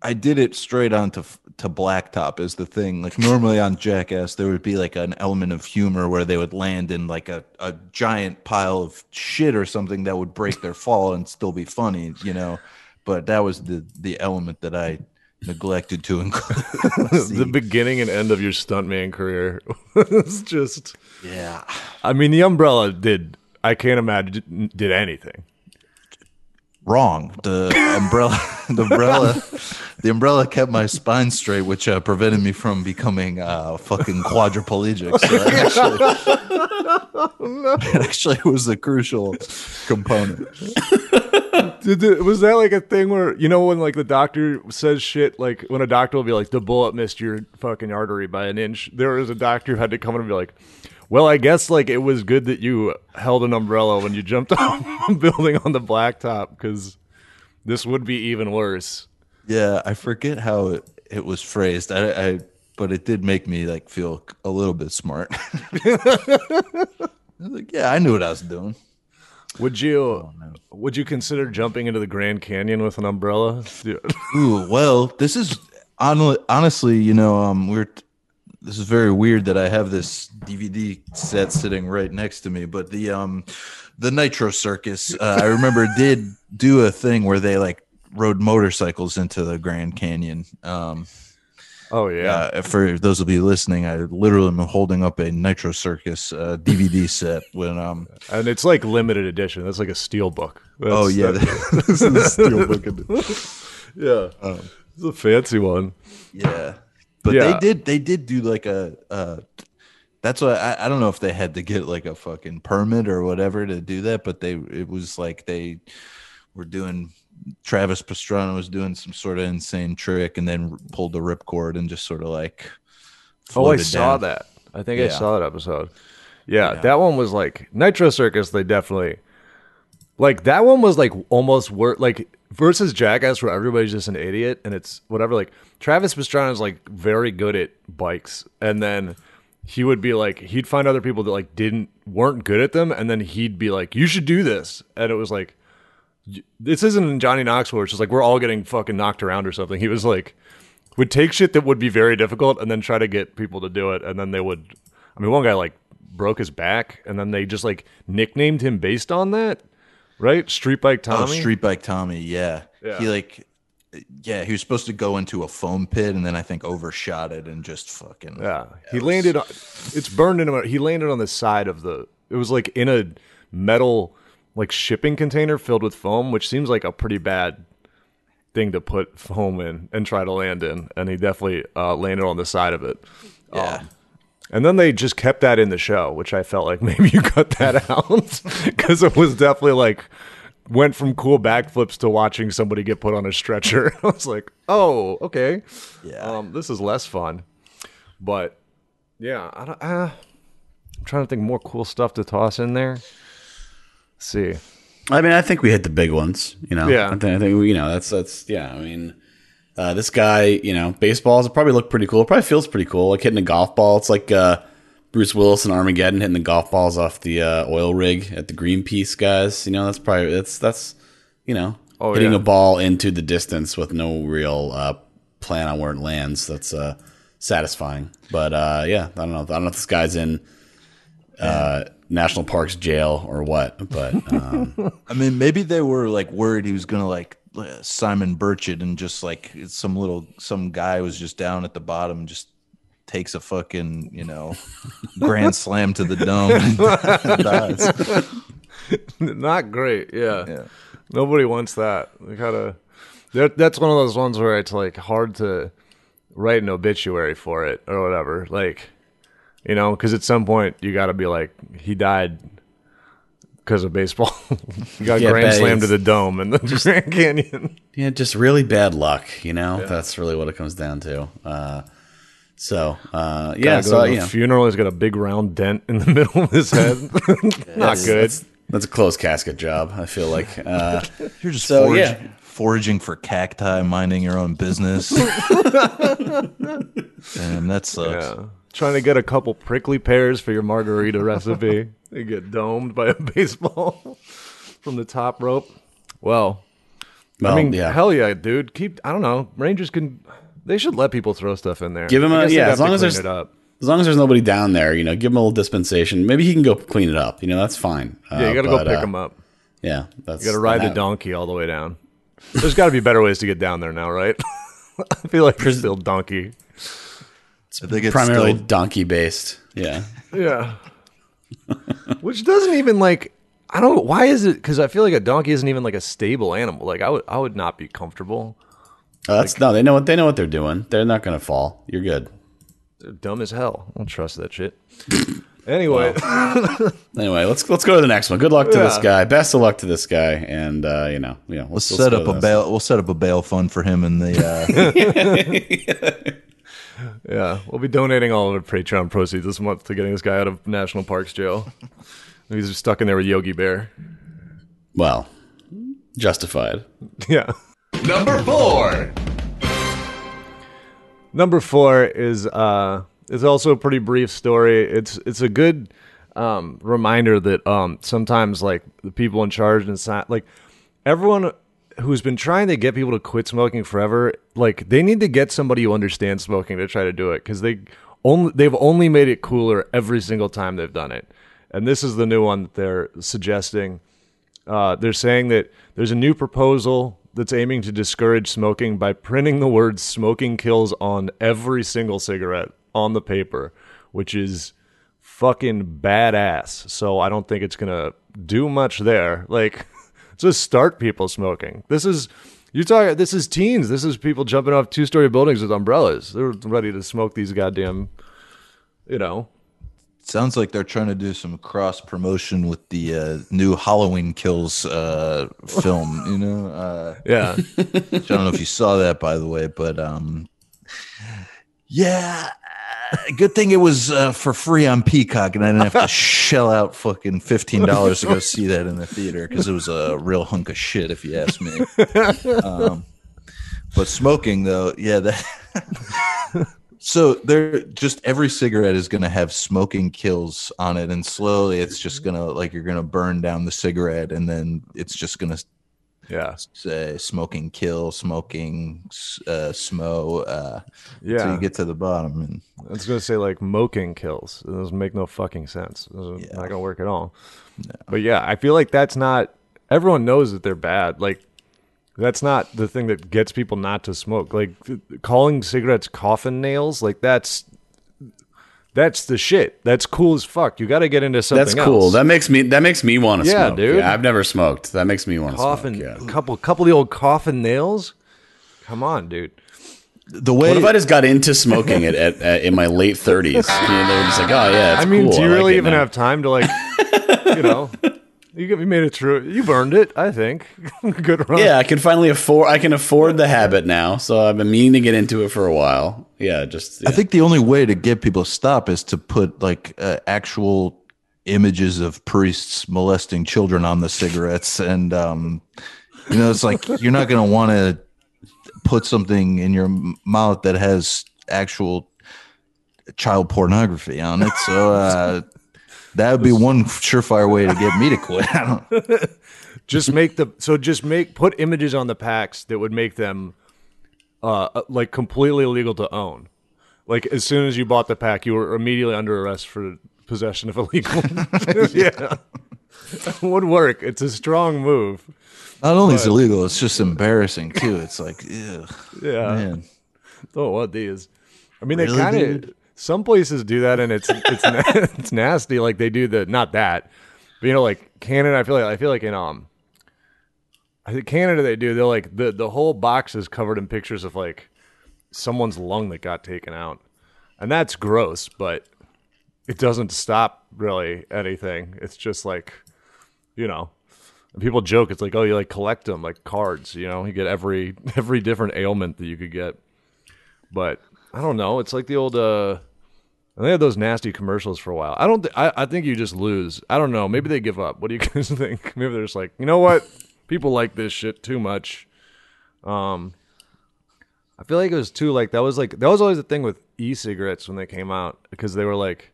I did it straight on to to blacktop is the thing. Like normally on Jackass, there would be like an element of humor where they would land in like a, a giant pile of shit or something that would break their fall and still be funny, you know. But that was the the element that I neglected to [laughs] include. the [laughs] beginning and end of your stuntman career [laughs] was just. yeah. I mean, the umbrella did. I can't imagine did anything. Wrong. The umbrella, [laughs] the umbrella, the umbrella kept my spine straight, which uh, prevented me from becoming uh, fucking quadriplegic. So it actually, it actually was a crucial component. Did was that like a thing where you know when like the doctor says shit like when a doctor will be like the bullet missed your fucking artery by an inch? There was a doctor who had to come in and be like, "Well, I guess like it was good that you held an umbrella when you jumped [laughs] off a building on the blacktop because this would be even worse." Yeah, I forget how it, it was phrased. I, I, but it did make me like feel a little bit smart. [laughs] I was like, yeah, I knew what I was doing. Would you would you consider jumping into the Grand Canyon with an umbrella? [laughs] Ooh, well, this is honestly, you know, um, we're this is very weird that I have this DVD set sitting right next to me, but the um, the Nitro Circus, uh, I remember did do a thing where they like rode motorcycles into the Grand Canyon. Um, Oh yeah. uh, for those of you listening, I literally am holding up a Nitro Circus uh, DVD set when um. And it's like limited edition. That's like a steel book. That's, Oh yeah, that- [laughs] this is a steel book [laughs] yeah. it's a fancy one. Yeah, but Yeah. they did they did do like a. Uh, that's why I, I don't know if they had to get like a fucking permit or whatever to do that, but they it was like they were doing. Travis Pastrana was doing some sort of insane trick and then pulled the ripcord and just sort of like. Oh, I saw down. that. I think I saw that episode. Yeah, that one was like Nitro Circus. They definitely like that one was like almost worth like versus Jackass, where everybody's just an idiot and it's whatever. Like Travis Pastrana is like very good at bikes, and then he would be like he'd find other people that like didn't weren't good at them, and then he'd be like, "You should do this," and it was like. This isn't Johnny Knoxville. It's just like we're all getting fucking knocked around or something. He was like, would take shit that would be very difficult and then try to get people to do it and then they would i mean one guy like broke his back and then they just like nicknamed him based on that right street bike Oh, tommy Street Bike Tommy, yeah. Yeah. He like, yeah, he was supposed to go into a foam pit and then I think overshot it and just fucking. yeah he was- landed on it's burned in him he landed on the side of the it was like in a metal like shipping container filled with foam which seems like a pretty bad thing to put foam in and try to land in and he definitely uh, landed on the side of it Yeah. And then they just kept that in the show, which I felt like [laughs] maybe you cut that out because it was definitely like went from cool backflips to watching somebody get put on a stretcher. [laughs] I was like, oh, okay, Yeah. um, this is less fun. But yeah, I don't, uh, I'm trying to think more cool stuff to toss in there. Let's see, I mean, I think we hit the big ones. You know, Yeah. I think, I think we, you know that's that's yeah. I mean, Uh, this guy, you know, baseballs it probably look pretty cool. It probably feels pretty cool, like hitting a golf ball. It's like uh, Bruce Willis and Armageddon hitting the golf balls off the uh, oil rig at the Greenpeace guys. You know, that's probably that's that's you know Oh, hitting yeah. a ball into the distance with no real uh, plan on where it lands. That's uh, satisfying. But uh, yeah, I don't know. I don't know if this guy's in uh, national parks jail or what. But um, [laughs] I mean, maybe they were like worried he was gonna like Simon Burchett and just like some little some guy was just down at the bottom just takes a fucking you know [laughs] grand slam to the dome. [laughs] Not great. Yeah. Yeah. Nobody wants that. They gotta. That, that's one of those ones where it's like hard to write an obituary for it or whatever. Like, you know, because at some point you got to be like, he died because of baseball. [laughs] he got Yeah, grand but slam to the dome in the [laughs] Grand Canyon. yeah, just really bad luck. You know, that's really what it comes down to. Uh, so uh, yeah, Gotta go so to the know, funeral. He's got a big round dent in the [laughs] middle of his head. Not good. That's, that's a closed casket job. I feel like. Uh, You're just So, forag- yeah. foraging for cacti, minding your own business. and that sucks. Yeah. Trying to get a couple prickly pears for your margarita recipe. You get domed by a [laughs] baseball from the top rope. Well, well, I mean, yeah. hell yeah, dude. Keep. I don't know. Rangers can. They should let people throw stuff in there. Give 'em I a- a yeah, as long as there's- it up. as long as there's nobody down there, you know, give him a little dispensation. Maybe he can go clean it up. You know, that's fine. Yeah, you got to go pick uh, them up. Yeah, that's You got to ride the that- donkey all the way down. There's got to be better ways to get down there now, right? [laughs] I feel like it's still donkey. I think it's Primarily still- donkey based. Yeah. Yeah. Which doesn't even like I don't why is it cuz I feel like a donkey isn't even like a stable animal. Like I would I would not be comfortable. Oh, that's no. They know what they know what they're doing. They're not going to fall. You're good. They're dumb as hell. I don't trust that shit. [laughs] Anyway, Anyway, let's let's go to the next one. Good luck to this guy. Best of luck to this guy. And uh, you know, you know, Let's let's, set let's up a bail. We'll set up a bail fund for him and the. Uh, [laughs] [laughs] yeah, we'll be donating all of our Patreon proceeds this month to getting this guy out of National Parks jail. He's just stuck in there with Yogi Bear. Well, justified. [laughs] Yeah. Number four. Number four is uh is also a pretty brief story. It's it's a good um reminder that um sometimes like the people in charge and si- like everyone who's been trying to get people to quit smoking forever, like they need to get somebody who understands smoking to try to do it because they only they've only made it cooler every single time they've done it. And this is the new one that they're suggesting. Uh, they're saying that there's a new proposal that's aiming to discourage smoking by printing the words smoking kills on every single cigarette on the paper, which is fucking badass. So I don't think it's to do much there. Like, just start people smoking. This is. You talk. This is teens. This is people jumping off two-story buildings with umbrellas. They're ready to smoke these goddamn, you know, sounds like they're trying to do some cross promotion with the uh, new Halloween Kills uh, film. You know, uh, yeah. [laughs] I don't know if you saw that, by the way, but um, yeah. Good thing it was uh, for free on Peacock, and I didn't have to [laughs] shell out fucking fifteen dollars to go see that in the theater because it was a real hunk of shit, if you ask me. [laughs] Um, but smoking, though, yeah, that. [laughs] so they're just every cigarette is going to have smoking kills on it, and slowly it's just gonna like you're gonna burn down the cigarette, and then it's just gonna Yeah. say smoking kill, smoking uh, smo, uh, Yeah. till you get to the bottom. And I was gonna say like moking kills. It doesn't make no fucking sense. It doesn't- Yeah. Not gonna work at all. But yeah, I feel like that's not. Everyone knows that they're bad. Like that's not the thing that gets people not to smoke. Like calling cigarettes coffin nails. Like that's that's the shit. That's cool as fuck. You got to get into something That's cool. else. That makes me that makes me want to Yeah, smoke. dude. I've never smoked. That makes me want to coffin. smoke. Yeah. Couple couple of the old coffin nails. Come on, dude. the way What if I just got into [laughs] smoking it at, at, in my late thirties? You know, they were just like, oh yeah, it's I mean, cool. do you I really it even now." have time to like, [laughs] you know? You you made it through. You've earned it, I think. [laughs] Good run. Yeah, I can finally afford. I can afford the habit now, so I've been meaning to get into it for a while. Yeah, just I think the only way to get people to stop is to put like uh, actual images of priests molesting children on the cigarettes, and um, you know, it's like you're not going to want to put something in your m- mouth that has actual child pornography on it. So uh, that would be one surefire way to get me to quit. [laughs] I don't. [laughs] just make the so just make put images on the packs that would make them uh like completely illegal to own. Like as soon as you bought the pack, you were immediately under arrest for possession of illegal. [laughs] yeah, would work. It's a strong move. Not only is it illegal, it's just embarrassing too. It's like, ew, Yeah. man. Oh, what these? I mean, Really, they kind of? Some places do that, and it's [laughs] it's it's nasty. Like they do the not that, but you know, like Canada. I feel like I feel like in um, I think Canada they do. They're like the the whole box is covered in pictures of like someone's lung that got taken out, and that's gross. But it doesn't stop really anything. It's just like, you know. And people joke it's like, oh, you like collect them like cards, you know. You get every [laughs] every different ailment that you could get. But I don't know. It's like the old. uh And they had those nasty commercials for a while. I don't. Th- I, I think you just lose. I don't know. Maybe they give up. What do you [laughs] guys think? Maybe they're just like, you know what? People like this shit too much. Um, I feel like it was too like that was like that was always the thing with e-cigarettes when they came out because they were like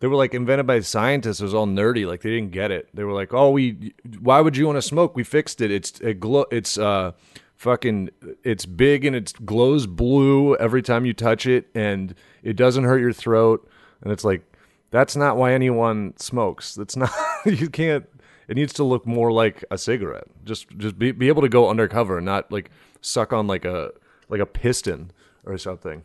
they were like invented by scientists. It was all nerdy. Like they didn't get it. They were like, "Oh, we. Why would you want to smoke? We fixed it. It's it glow. It's uh, fucking. It's big and it glows blue every time you touch it, and it doesn't hurt your throat. And it's like, that's not why anyone smokes. That's not. [laughs] you can't. It needs to look more like a cigarette. Just just be be able to go undercover and not like suck on like a like a piston or something.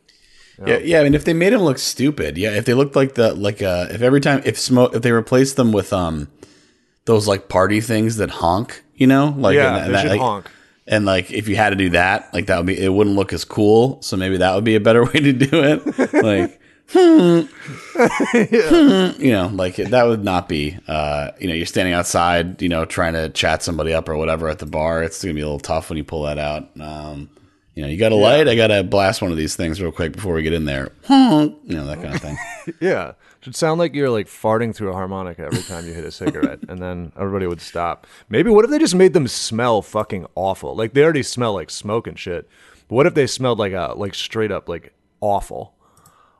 Yeah, yeah. I mean, if they made them look stupid, yeah. If they looked like the like uh, if every time if smoke if they replaced them with um those like party things that honk, you know, like Yeah, and they that, should like- honk. And like if you had to do that, like that would be it wouldn't look as cool. So maybe that would be a better [laughs] way to do it. like. [laughs] hmm, hmm, you know, like that would not be. Uh, you know, you're standing outside, you know, trying to chat somebody up or whatever at the bar. It's gonna be a little tough when you pull that out. Um, you know, you got a light. I got to blast one of these things real quick before we get in there. [laughs] You know, that kind of thing. [laughs] Yeah. Should sound like you're like farting through a harmonica every time you hit a cigarette, and then everybody would stop. Maybe what if they just made them smell fucking awful? Like they already smell like smoke and shit. But what if they smelled like a like straight up like awful,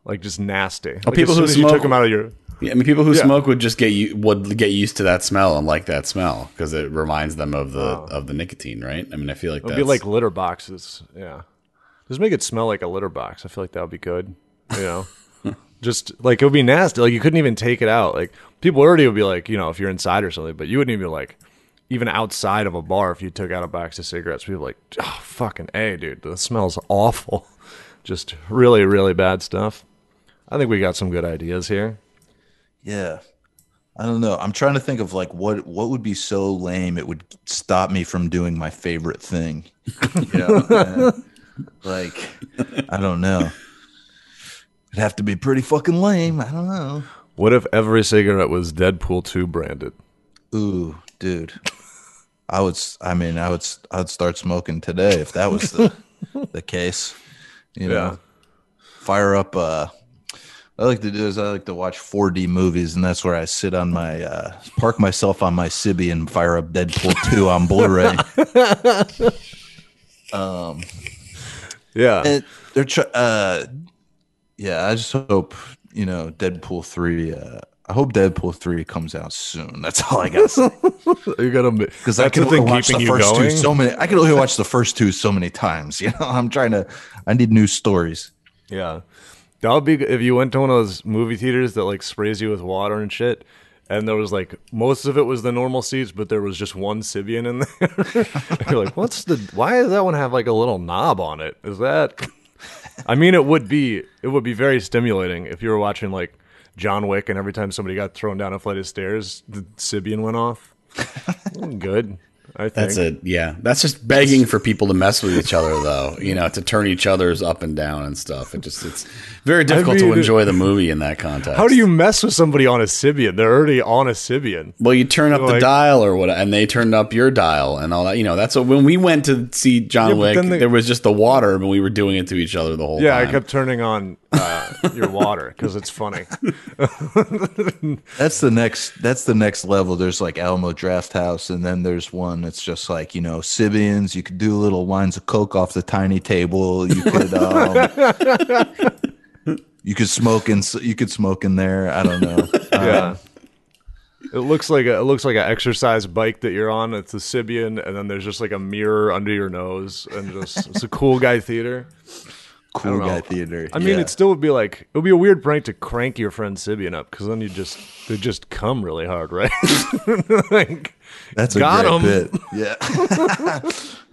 like just nasty? Oh, like, people who as you smoke- took them out of your Yeah, I mean, people who Yeah. smoke would just get you would get used to that smell and like that smell because it reminds them of the of the nicotine, right? I mean, I feel like that'd be like litter boxes. Yeah, just make it smell like a litter box. I feel like that would be good. You know. [laughs] Just like it would be nasty. Like you couldn't even take it out. Like people already would be like, you know, if you're inside or something, but you wouldn't even be like, even outside of a bar, if you took out a box of cigarettes, people like, oh, fucking a, dude, the smells awful. [laughs] Just really, really bad stuff. I think we got some good ideas here. Yeah. I don't know. I'm trying to think of like what what would be so lame it would stop me from doing my favorite thing. [laughs] You know? Like I don't know. It'd have to be pretty fucking lame. I don't know. What if every cigarette was Deadpool 2 branded? Ooh, dude. I would I mean, I would I'd start smoking today if that was the [laughs] the case. You know. Yeah. Fire up uh I like to do is I like to watch 4D movies, and that's where I sit on my uh, park myself on my Sibby and fire up Deadpool 2 on Blu-ray. [laughs] Yeah. And they're tr- uh, yeah. I just hope you know Deadpool 3. Uh, I hope Deadpool 3 comes out soon. That's all I got to say. [laughs] you gotta Because I can only watch the first going. two so many. I can only watch the first two so many times. [laughs] You know, I'm trying to. I need new stories. Yeah. That would be if you went to one of those movie theaters that like sprays you with water and shit. And there was like most of it was the normal seats, but there was just one Sybian in [laughs] there. [laughs] You're like, what's the? Why does that one have like a little knob on it? Is that? [laughs] I mean, it would be it would be very stimulating if you were watching like John Wick, and every time somebody got thrown down a flight of stairs, the Sybian went off. Good, I think. That's it. Yeah, that's just begging for people to mess with each other, though. You know, to turn each other's up and down and stuff. It just it's very difficult mean, to enjoy the movie in that context. How do you mess with somebody on a Sybian? They're already on a Sybian. Well, you turn up the dial or what, and they turned up your dial and all that. You know, that's what when we went to see John Yeah, Wick. they- there was just the water, but we were doing it to each other the whole time. Yeah, time. I kept turning on uh, your water because it's funny. [laughs] That's the next. That's the next level. There's like Alamo Drafthouse, and then there's one and it's just like you know Sybians. You could do little lines of coke off the tiny table. You could [laughs] um, you could smoke in you could smoke in there. I don't know. [laughs] Yeah. It looks like a, it looks like an exercise bike that you're on. It's a Sybian, and then there's just like a mirror under your nose, and just it's a cool guy theater. Cool know. guy theater. I mean, Yeah. it still would be like it would be a weird prank to crank your friend Sybian up because then you just they just come really hard, right? [laughs] like, that's a got great 'em. bit. Yeah,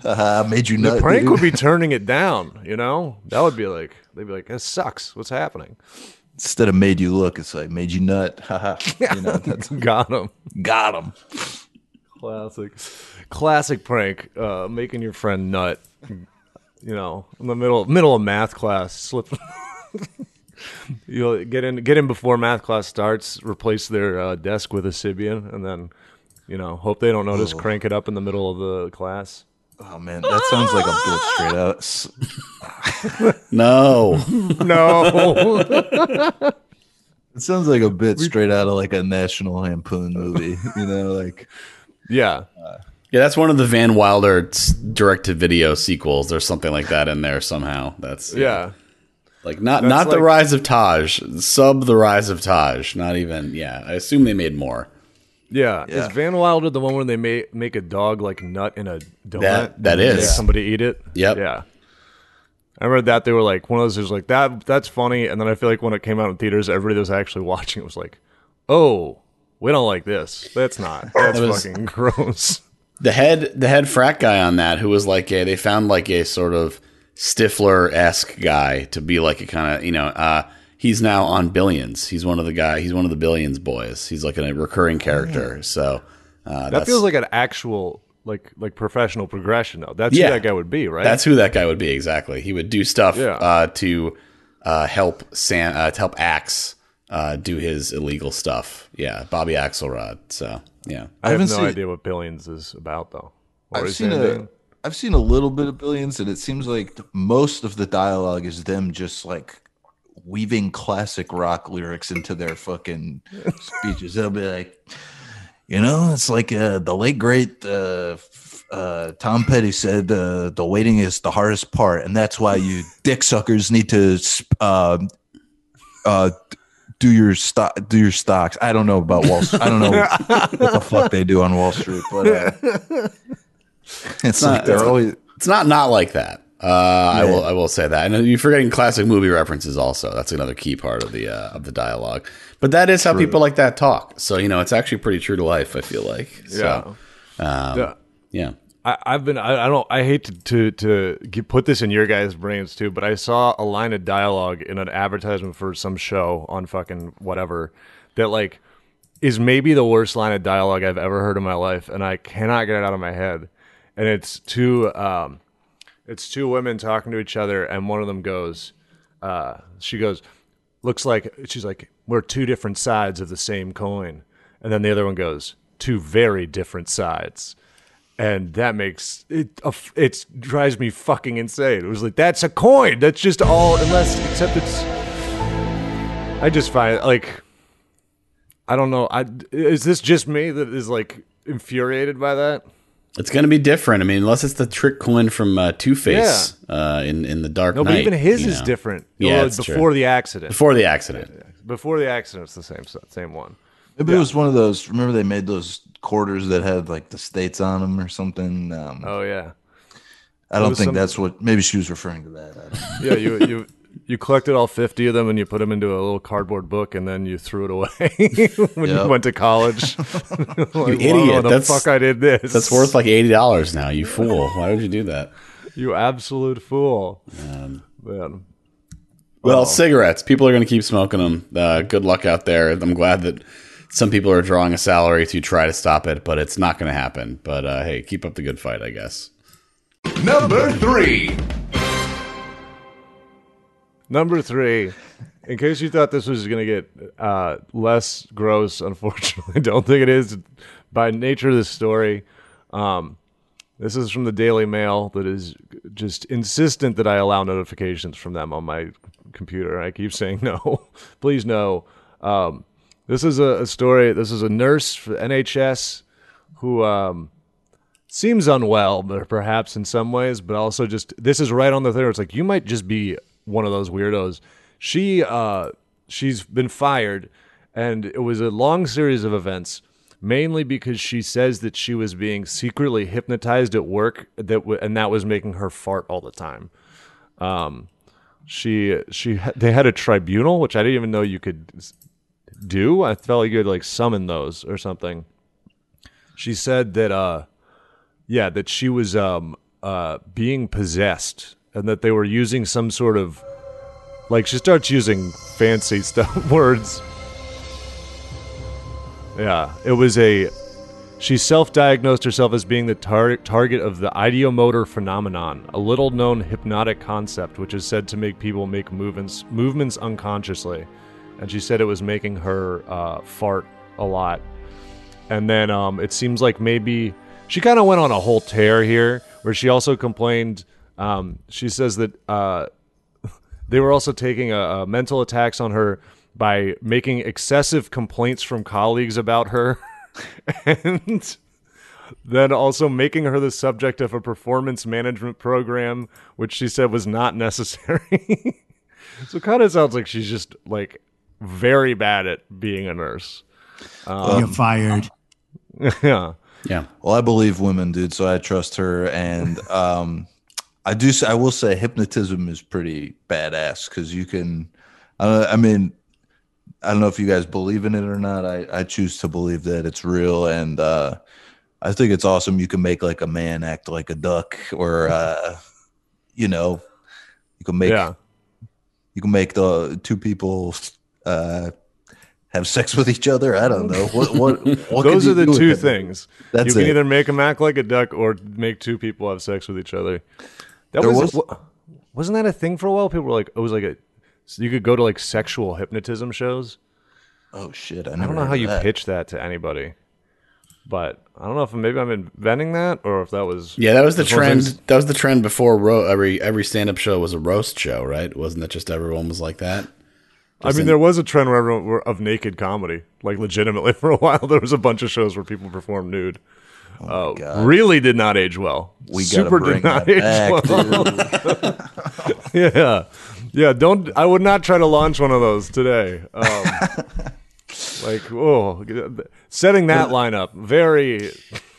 Haha, [laughs] [laughs] made you Nut, the prank dude. would be turning it down. You know, that would be like they'd be like, "This sucks. What's happening?" instead of made you look, it's like made you nut. You know, that's Got him. got him. Classic, classic prank. Uh, making your friend nut. You know, in the middle middle of math class, slip. [laughs] You'll get in get in before math class starts. Replace their uh, desk with a Sybian, and then you know hope they don't notice. Crank it up in the middle of the class. Oh man, that sounds like a bit straight out. [laughs] [laughs] No. No, It sounds like a bit straight out of like a National Lampoon movie. You know, like yeah, Yeah, that's one of the Van Wilder direct to video sequels. There's something like that in there somehow. That's yeah. Like not not the rise of Taj, sub the rise of Taj. Not even. Yeah, I assume they made more. Yeah. Yeah. Is Van Wilder the one where they make make a dog like nut in a donut? That- that and make somebody eat it. Yep. Yeah. I remember that they were like one of those was like that that's funny, and then I feel like when it came out in theaters, everybody that was actually [laughs] watching it was like, oh, we don't like this. That's not. That's That was- fucking [laughs] gross. The head the head frat guy on that, who was like a they found like a sort of Stifler esque guy to be like a kind of you know. uh He's now on Billions. He's one of the guy. He's one of the Billions boys. He's like a recurring character. So uh, That feels like an actual like like professional progression though. That's Yeah. who that guy would be, right? That's who that guy would be exactly. He would do stuff Yeah. uh, to uh, help Sam uh, to help Axe uh, do his illegal stuff. Yeah, Bobby Axelrod. So yeah, I have no haven't seen- idea what Billions is about though. Or I've seen it a, anything? I've seen a little bit of Billions, and it seems like most of the dialogue is them just like weaving classic rock lyrics into their fucking [laughs] speeches. They'll be like, you know, it's like uh, the late great uh, uh, Tom Petty said, uh, "The waiting is the hardest part, and that's why you dick suckers need to sp- uh, uh, do your stock, do your stocks." I don't know about Wall. Street. I don't know [laughs] what the fuck they do on Wall Street, but uh, it's like not- they're it's- always. it's not not like that. Uh, I will I will say that. And you're forgetting classic movie references also. That's another key part of the uh, of the dialogue. But that is how people like that talk. So you know, it's actually pretty true to life. I feel like. So, um, Yeah. yeah. I, I've been I, I don't I hate to to, to get, put this in your guys' brains too, but I saw a line of dialogue in an advertisement for some show on fucking whatever that like is maybe the worst line of dialogue I've ever heard in my life, and I cannot get it out of my head. And it's two um, it's two women talking to each other, and one of them goes, uh, she goes, looks like she's like we're two different sides of the same coin, and then the other one goes, two very different sides and that makes it a f- it drives me fucking insane. It was like that's a coin. That's just all unless except it's. I just find like I don't know. I is this just me that is like infuriated by that? It's going to be different. I mean, unless it's the trick coin from uh, Two Face uh, in in the Dark No, Knight. but even his is know. different. Yeah, Well, it's true. before the accident. before the accident. Before the accident, it's the same same one. Maybe it was one of those. Remember they made those quarters that had like the states on them or something. Um, Oh yeah, I don't think some- that's what. Maybe she was referring to that. I don't know. yeah. You you. You collected all fifty of them and you put them into a little cardboard book and then you threw it away [laughs] when you went to college. [laughs] [laughs] Like, "Whoa, idiot. The That's- fuck I did this. That's worth like eighty dollars now. You fool! Why would you do that? You absolute fool. Man. Well, cigarettes. People are going to keep smoking them. Uh, good luck out there. I'm glad that some people are drawing a salary to try to stop it, but it's not going to happen. But uh, hey, keep up the good fight, I guess. Number three. Number three, in case you thought this was going to get uh, less gross, unfortunately, [laughs] I don't think it is. By nature of the story, um, this is from the Daily Mail that is just insistent that I allow notifications from them on my computer. I keep saying [laughs] no, please no. Um, this is a, a story. This is a nurse for NHS who um, seems unwell, perhaps in some ways, but also just this is right on the thing. It's like you might just be one of those weirdos. She uh she's been fired, and it was a long series of events. Mainly because she says that she was being secretly hypnotized at work, that w- and that was making her fart all the time. Um, she she they had a tribunal, which I didn't even know you could do. I felt like you had like summon those or something. She said that uh yeah, that she was um uh being possessed and that they were using some sort of like she starts using fancy [laughs] stuff words. Yeah, it was a she self-diagnosed herself as being the tar- target of the ideomotor phenomenon, a little-known hypnotic concept which is said to make people make movements movements unconsciously. And she said it was making her uh, fart a lot. And then um, it seems like maybe she kind of went on a whole tear here, where she also complained. Um, she says that uh, [laughs] they were also taking a, a mental attacks on her by making excessive complaints from colleagues about her, [laughs] and then also making her the subject of a performance management program, which she said was not necessary. [laughs] so it kind of sounds like she's just like very bad at being a nurse. You're fired. [laughs] yeah. Yeah. Well, I believe women, dude, so I trust her. And um, I do. I will say, hypnotism is pretty badass because you can. Uh, I mean, I don't know if you guys believe in it or not. I, I choose to believe that it's real, and uh, I think it's awesome. You can make like a man act like a duck, or uh, you know, you can make Yeah. you can make the two people uh, have sex with each other. I don't know what what. [laughs] what Those are the two things. That's you can it. either make them act like a duck or make two people have sex with each other. That There was, was wasn't that a thing for a while? People were like, it was like a so you could go to like sexual hypnotism shows. Oh shit! I, I don't know how you that. pitch that to anybody, but I don't know if maybe I'm inventing that or if that was Yeah, that was the That's one of trend. those- That was the trend before ro- every every stand up show was a roast show, right? Wasn't that just everyone was like that? I mean, there was a trend where everyone were of naked comedy, like legitimately [laughs] for a while. There was a bunch of shows where people performed nude. Oh, God. really did not age well. We Super did not that age back, well. [laughs] yeah, yeah. Don't. I would not try to launch one of those today. Um, [laughs] like, oh, setting that lineup very.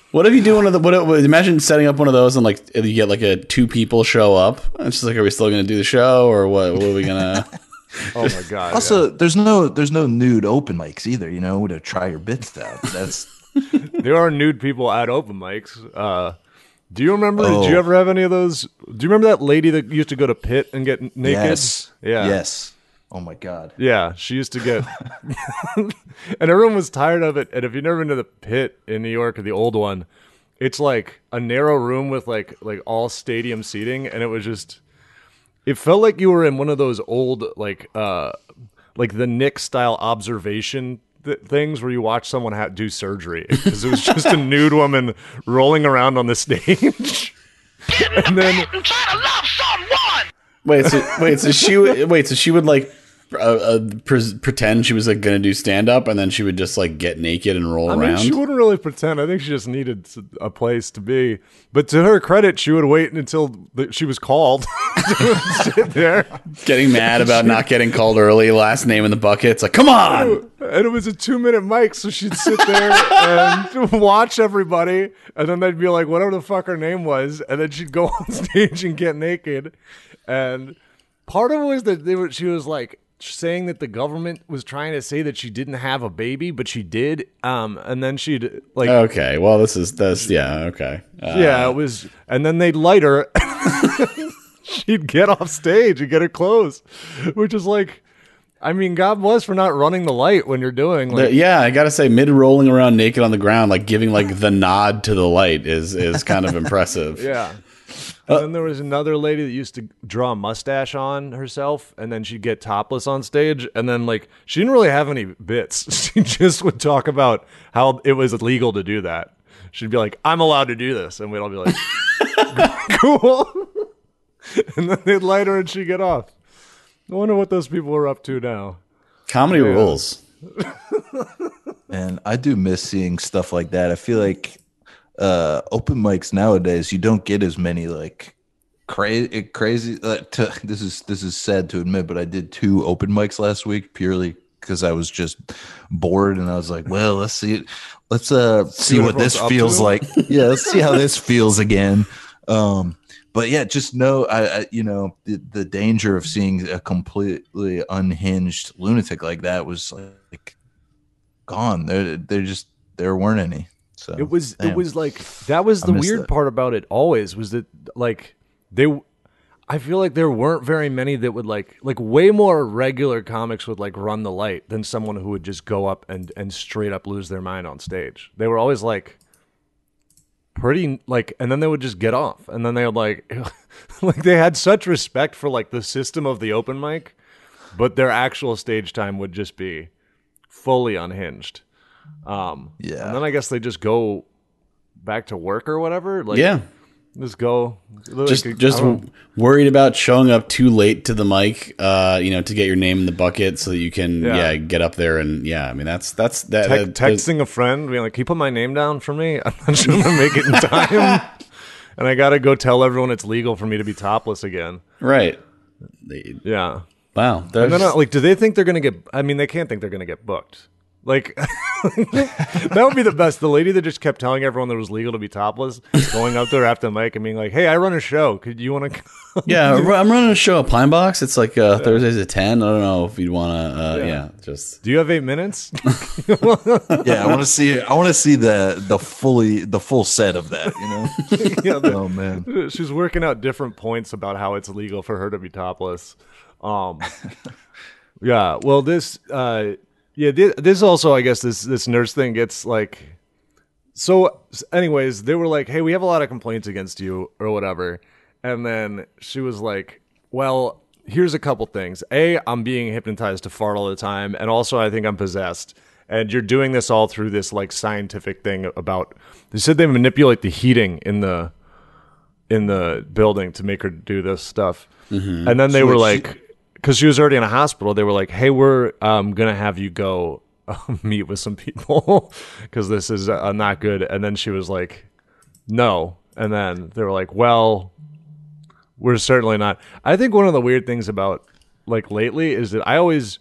What if you do one of the? What if- imagine setting up one of those and like you get like a two people show up. It's just like, are we still going to do the show or what? What are we gonna? [laughs] Oh my god. Also, there's no there's no nude open mics either. You know, to try your bits out. That's [laughs] there are nude people at open mics. Uh, do you remember? Did Oh. you ever have any of those? Do you remember that lady that used to go to Pit and get naked? yes, Yeah. yes. Oh my god. Yeah, she used to get, [laughs] and everyone was tired of it. And if you've never been to the pit in New York or the old one, it's like a narrow room with like like all stadium seating, and it was just, it felt like you were in one of those old like uh like the Knick style observation th- things where you watch someone ha- do surgery because it was just a nude woman rolling around on the stage, [laughs] and then and try to love someone. Wait, so, wait, so she would wait, so she would like uh, uh, pre- pretend she was like going to do stand up, and then she would just like get naked and roll I mean, around. she wouldn't really pretend. I think she just needed a place to be. But to her credit, she would wait until the, she was called [laughs] to sit there. getting mad [laughs] about not getting called early. Last name in the bucket. It's like, come on. And it was a two minute mic, so she'd sit there and [laughs] watch everybody. And then they'd be like, whatever the fuck her name was. And then she'd go on stage and get naked. And part of it was that they were, she was like, saying that the government was trying to say that she didn't have a baby but she did um and then she'd like Okay, well, this is this. Yeah, okay. Uh, Yeah, it was, and then they'd light her. [laughs] She'd get off stage and get her clothes, which is like, I mean, God bless for not running the light when you're doing like, the- yeah, I gotta say, mid rolling around naked on the ground, like giving like the nod to the light is is kind of impressive. [laughs] yeah. Uh, and then there was another lady that used to draw a mustache on herself, and then she'd get topless on stage, and then like she didn't really have any bits. [laughs] She just would talk about how it was illegal to do that. She'd be like, "I'm allowed to do this," and we'd all be like, [laughs] "Cool." [laughs] and then they'd light her, and she'd get off. I wonder what those people are up to now. Comedy rules. And I do miss seeing stuff like that. I feel like uh, open mics nowadays, you don't get as many like crazy crazy. Uh, to, [laughs] this is this is sad to admit, but I did two open mics last week purely because I was just bored and I was like, well, let's see it. Let's uh see what what this feels like. [laughs] Yeah, let's see how this feels again. Um, but yeah, just know I, I you know the, the danger of seeing a completely unhinged lunatic like that was like gone. There, there just there weren't any. So It was it was like [sighs] that was the weird part about it always was that like they I feel like there weren't very many that would like like way more regular comics would like run the light than someone who would just go up and and straight up lose their mind on stage. They were always like pretty like and then they would just get off. And then they would like [laughs] like they had such respect for like the system of the open mic but their actual stage time would just be fully unhinged um Yeah. and then i guess they just go back to work or whatever like yeah. just go Just I just worried about showing up too late to the mic, uh, you know, to get your name in the bucket so that you can Yeah. yeah, get up there and yeah, I mean that's that's that, Te- that- texting a friend being like can you put my name down for me [laughs] i'm not sure i'm gonna make it in time [laughs] and i gotta go tell everyone it's legal for me to be topless again right. Yeah wow. And then, like, do they think they're gonna get? I mean, they can't think they're gonna get booked. Like, [laughs] that would be the best. The lady that just kept telling everyone that it was legal to be topless, going up there after the mic and being like, "Hey, I run a show. Could you want to?" yeah, [laughs] I'm running a show at Pine Box. It's like uh, Thursdays at ten. I don't know if you'd want to. Uh, Yeah. yeah. just Do you have eight minutes? [laughs] yeah. I want to see. I want to see the the fully the full set of that. You know. yeah, the- oh man. she's working out different points about how it's legal for her to be topless. Um, yeah. Well, this, uh, yeah, this, this also, I guess, this this nurse thing gets like. So, anyways, they were like, "Hey, we have a lot of complaints against you, or whatever," and then she was like, "Well." Here's a couple things. A, I'm being hypnotized to fart all the time, and also I think I'm possessed. And you're doing this all through this like scientific thing about. They said they manipulate the heating in the in the building to make her do this stuff. Mm-hmm. And then they were like, because she was already in a hospital, they were like, hey, we're um, to have you go uh, [laughs] meet with some people [laughs] because this is uh, not good. And then she was like, no. And then they were like, well, we're certainly not. I think one of the weird things about like lately is that I always,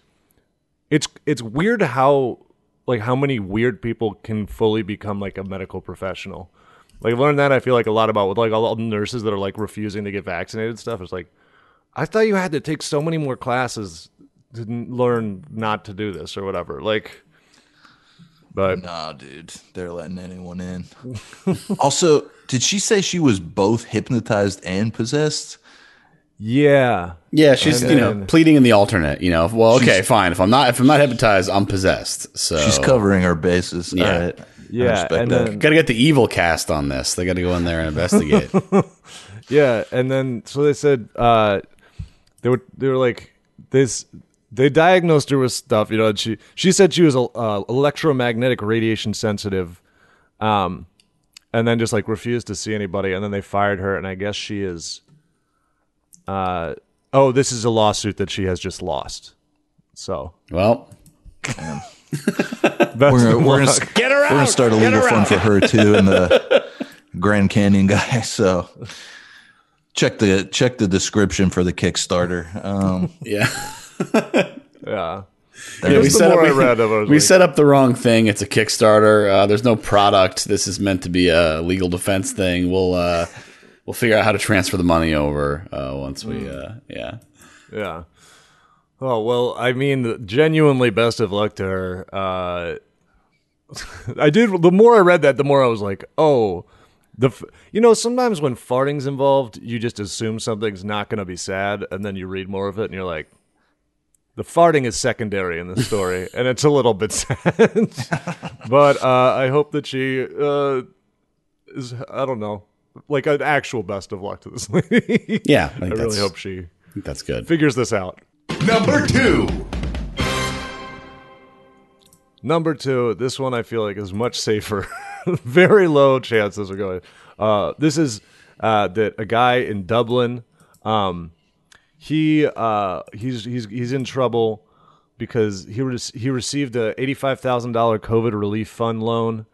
it's it's weird how like how many weird people can fully become like a medical professional. Like I've learned that I feel like a lot about with like all the nurses that are like refusing to get vaccinated stuff. It's like I thought you had to take so many more classes to learn not to do this or whatever. Like, but Nah, dude, they're letting anyone in. [laughs] also, did she say she was both hypnotized and possessed? yeah, yeah, she's you know pleading in the alternate. You know, well, okay, fine. If I'm not if I'm not hypnotized, I'm possessed. So She's covering her bases. Yeah. All right. Yeah, and then- Got to get the evil cast on this. They got to go in there and investigate. [laughs] yeah. And then so they said uh, they were they were like this. They diagnosed her with stuff, you know. And she she said she was uh, electromagnetic radiation sensitive, um, and then just like refused to see anybody. And then they fired her, and I guess she is. Uh, oh, this is a lawsuit that she has just lost. So well, that's [laughs] We're gonna, we're, luck. gonna, we're gonna start a legal fund for her too, and the Grand Canyon guy. [laughs] So check the check the description for the Kickstarter. Um, [laughs] yeah. yeah. Yeah, we set up, I read of it, I was we like- set up the wrong thing. It's a Kickstarter. Uh, there's no product. This is meant to be a legal defense thing. We'll uh, we'll figure out how to transfer the money over uh, once we. Uh, yeah. Yeah. Oh well, I mean, genuinely, best of luck to her. Uh, [laughs] I did. The more I read that, the more I was like, oh, the. F-. You know, sometimes when farting's involved, you just assume something's not going to be sad, and then you read more of it, and you're like, the farting is secondary in the story, [laughs] and it's a little bit sad. [laughs] but uh, I hope that she uh, is. I don't know. Like an actual best of luck to this lady. Yeah, I [laughs] I, really hope she. that's good. figures this out. Number two. Number two, this one I feel like is much safer. [laughs] Very low chances of going. Uh, this is uh, that a guy in Dublin, um, he uh, he's he's he's in trouble because he re- he received a eighty five thousand dollar COVID relief fund loan,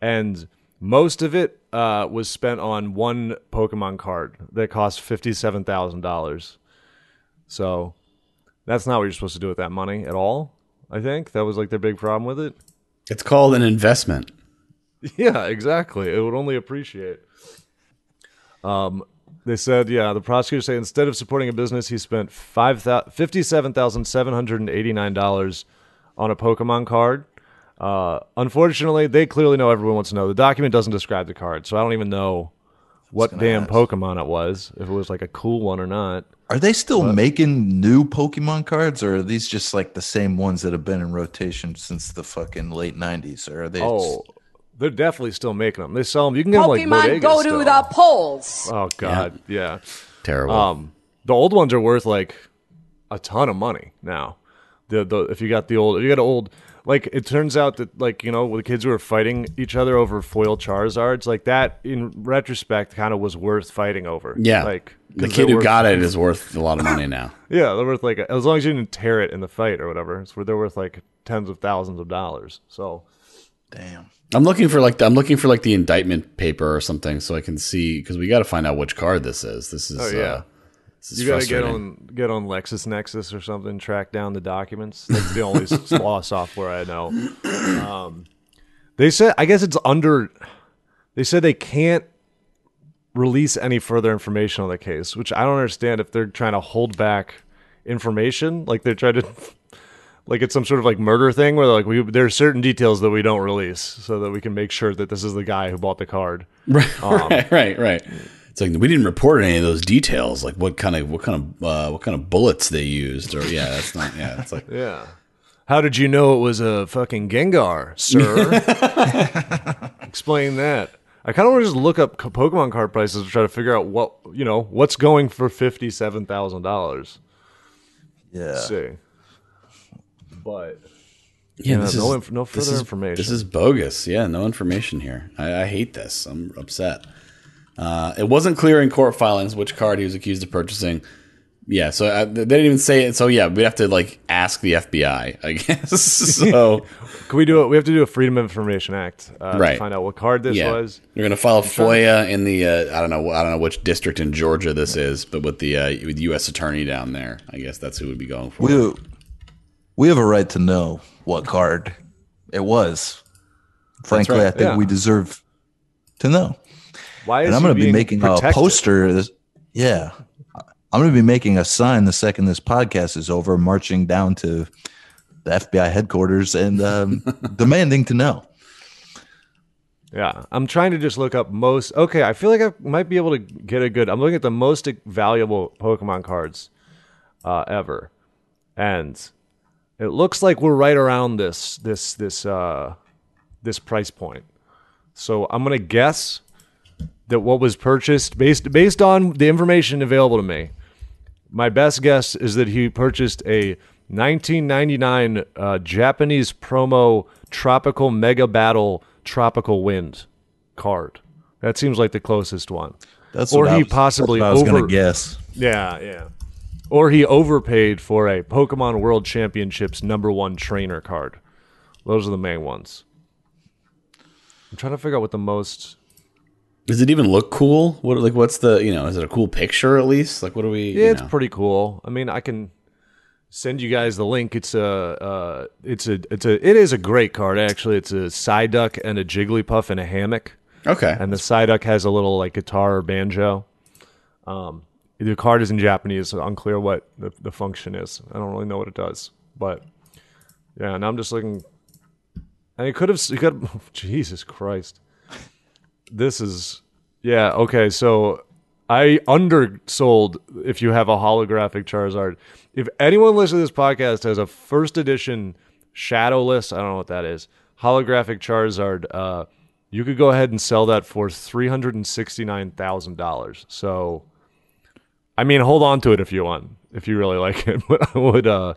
and Most of it uh, was spent on one Pokemon card that cost fifty-seven thousand dollars. So that's not what you're supposed to do with that money at all. I think that was like their big problem with it. It's called an investment. [laughs] Yeah, exactly. It would only appreciate. Um, they said, yeah, the prosecutors say instead of supporting a business, he spent five fifty-seven thousand seven hundred and eighty-nine dollars on a Pokemon card. Uh, unfortunately, they clearly know everyone wants to know. The document doesn't describe the card, so I don't even know what damn Pokemon it was. If it was like a cool one or not. Are they still making new Pokemon cards, or are these just like the same ones that have been in rotation since the fucking late '90s? Or are they? Oh, they're definitely still making them. They sell them. You can get them like Pokemon bodegas go still. to the polls. Oh god, yeah. Terrible. Um, the old ones are worth like a ton of money now. The the if you got the old, if you got old. Like it turns out that like you know the kids who were fighting each other over foil Charizards, like that in retrospect kind of was worth fighting over. yeah. like the kid who worth- got it is worth a lot of money now. [laughs] Yeah, they're worth like as long as you didn't tear it in the fight or whatever. It's where they're worth like tens of thousands of dollars. So Damn. I'm looking for like the, I'm looking for like the indictment paper or something so I can see because we got to find out which card this is. This is Oh, yeah. uh, this is you gotta get on get on LexisNexis or something, track down the documents. That's the only [laughs] law software I know. Um, they said, I guess it's under. They said they can't release any further information on the case, which I don't understand. If they're trying to hold back information, like they're trying to, [laughs] like it's some sort of like murder thing where like we there are certain details that we don't release so that we can make sure that this is the guy who bought the card. [laughs] Right, Um, right, right, right. It's like we didn't report any of those details, like what kind of what kind of uh, what kind of bullets they used, or yeah, that's not yeah. It's like Yeah. How did you know it was a fucking Gengar, sir? [laughs] Explain that. I kind of want to just look up Pokemon card prices to try to figure out what you know what's going for fifty seven thousand dollars. Yeah. See, but yeah, Yeah, this no is, inf- no this further is- information. This is bogus. Yeah, no information here. I, I hate this. I'm upset. Uh, it wasn't clear in court filings which card he was accused of purchasing. Yeah, so uh, they didn't even say it. So yeah, we'd have to like ask the FBI, I guess. [laughs] so [laughs] can we do it? We have to do a Freedom of Information Act uh, to Right. find out what card this yeah, was. you're gonna file FOIA in the uh, I don't know I don't know which district in Georgia this is, but with the uh, with U.S. attorney down there, I guess that's who would be going for. it. We we have a right to know what card it was. Frankly, right. I think Yeah. we deserve to know. Why is and I'm going to be making protected? a poster. This, yeah, I'm going to be making a sign the second this podcast is over, marching down to the FBI headquarters and um, [laughs] demanding to know. Yeah, I'm trying to just look up most. Okay, I feel like I might be able to get a good. I'm looking at the most valuable Pokemon cards uh, ever, and it looks like we're right around this this this uh, this price point. So I'm gonna guess that what was purchased based based on the information available to me. My best guess is that he purchased a 1999 uh, Japanese promo Tropical Mega Battle Tropical Wind card. That seems like the closest one. That's or what I he was- possibly I was over. going to guess. Yeah, yeah. Or he overpaid for a Pokemon World Championships number one trainer card. Those are the main ones. I'm trying to figure out what the most. Does it even look cool? What like what's the you know? Is it a cool picture at least? Like what do we? Yeah, it's know? pretty cool. I mean, I can send you guys the link. It's a, uh, it's a, it's a, it is a great card actually. It's a Psyduck and a Jigglypuff and a hammock, okay. and the Psyduck has a little like guitar or banjo. Um, the card is in Japanese, so unclear what the, the function is. I don't really know what it does, but yeah. And I'm just looking, and it could have, it could, [laughs] Jesus Christ, this is, yeah, okay. So I undersold if you have a holographic Charizard. If anyone listening to this podcast has a first edition Shadowless, I don't know what that is, holographic Charizard, uh, you could go ahead and sell that for three hundred and sixty nine thousand dollars. So, I mean, hold on to it if you want, if you really like it. [laughs] But I would, uh,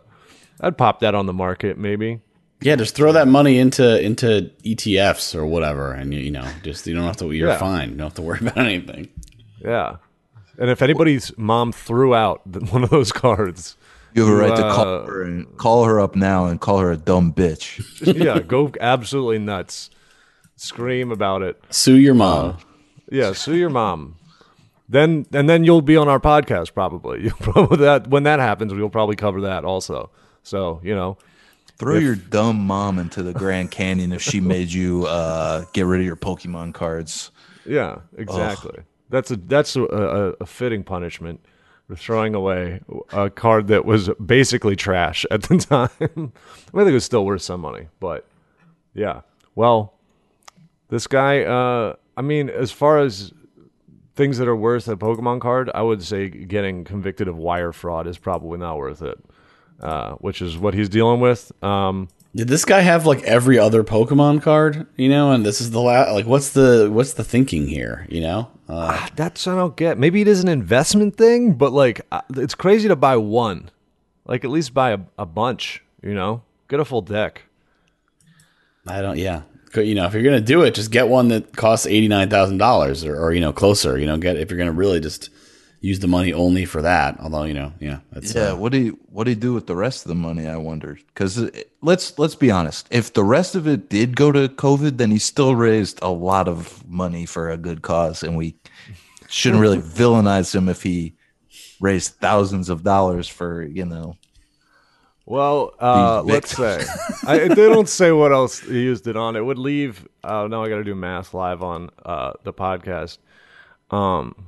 I'd pop that on the market maybe. Yeah, just throw that money into into ETFs or whatever, and you, you know, just you don't have to. You're Yeah. fine. You don't have to worry [laughs] about anything. Yeah. And if anybody's mom threw out one of those cards, You have a right to Uh, call her and call her up now and call her a dumb bitch. [laughs] yeah, go absolutely nuts. scream about it. Sue your mom. Yeah, sue your mom. Then and then you'll be on our podcast probably. [laughs] You'll probably that when that happens, we'll probably cover that also. So you know, Throw your dumb mom into the Grand Canyon if she made you uh, get rid of your Pokemon cards. yeah, exactly. That's a that's a, a, a fitting punishment for throwing away a card that was basically trash at the [laughs] time. I think it was still worth some money, but yeah. Well, this guy. Uh, I mean, as far as things that are worth a Pokemon card, I would say getting convicted of wire fraud is probably not worth it. Uh, which is what he's dealing with. Um, Did this guy have like every other Pokemon card? You know, and this is the last. Like, what's the what's the thinking here? You know, uh, that's I don't get. Maybe it is an investment thing, but like uh, it's crazy to buy one. Like at least buy a, a bunch. You know, get a full deck. I don't. Yeah, you know, if you're gonna do it, just get one that costs eighty nine thousand dollars, or or you know, closer. You know, get if you're gonna really just use the money only for that. Although you know, yeah, that's Yeah, uh, what do you what do you do with the rest of the money? I wonder because let's let's be honest. If the rest of it did go to COVID, then he still raised a lot of money for a good cause, and we shouldn't really [laughs] villainize him if he raised thousands of dollars for you know. Well, uh, let's say [laughs] I, they don't say what else he used it on. It would leave. Uh, now I got to do math live on uh, the podcast. Um,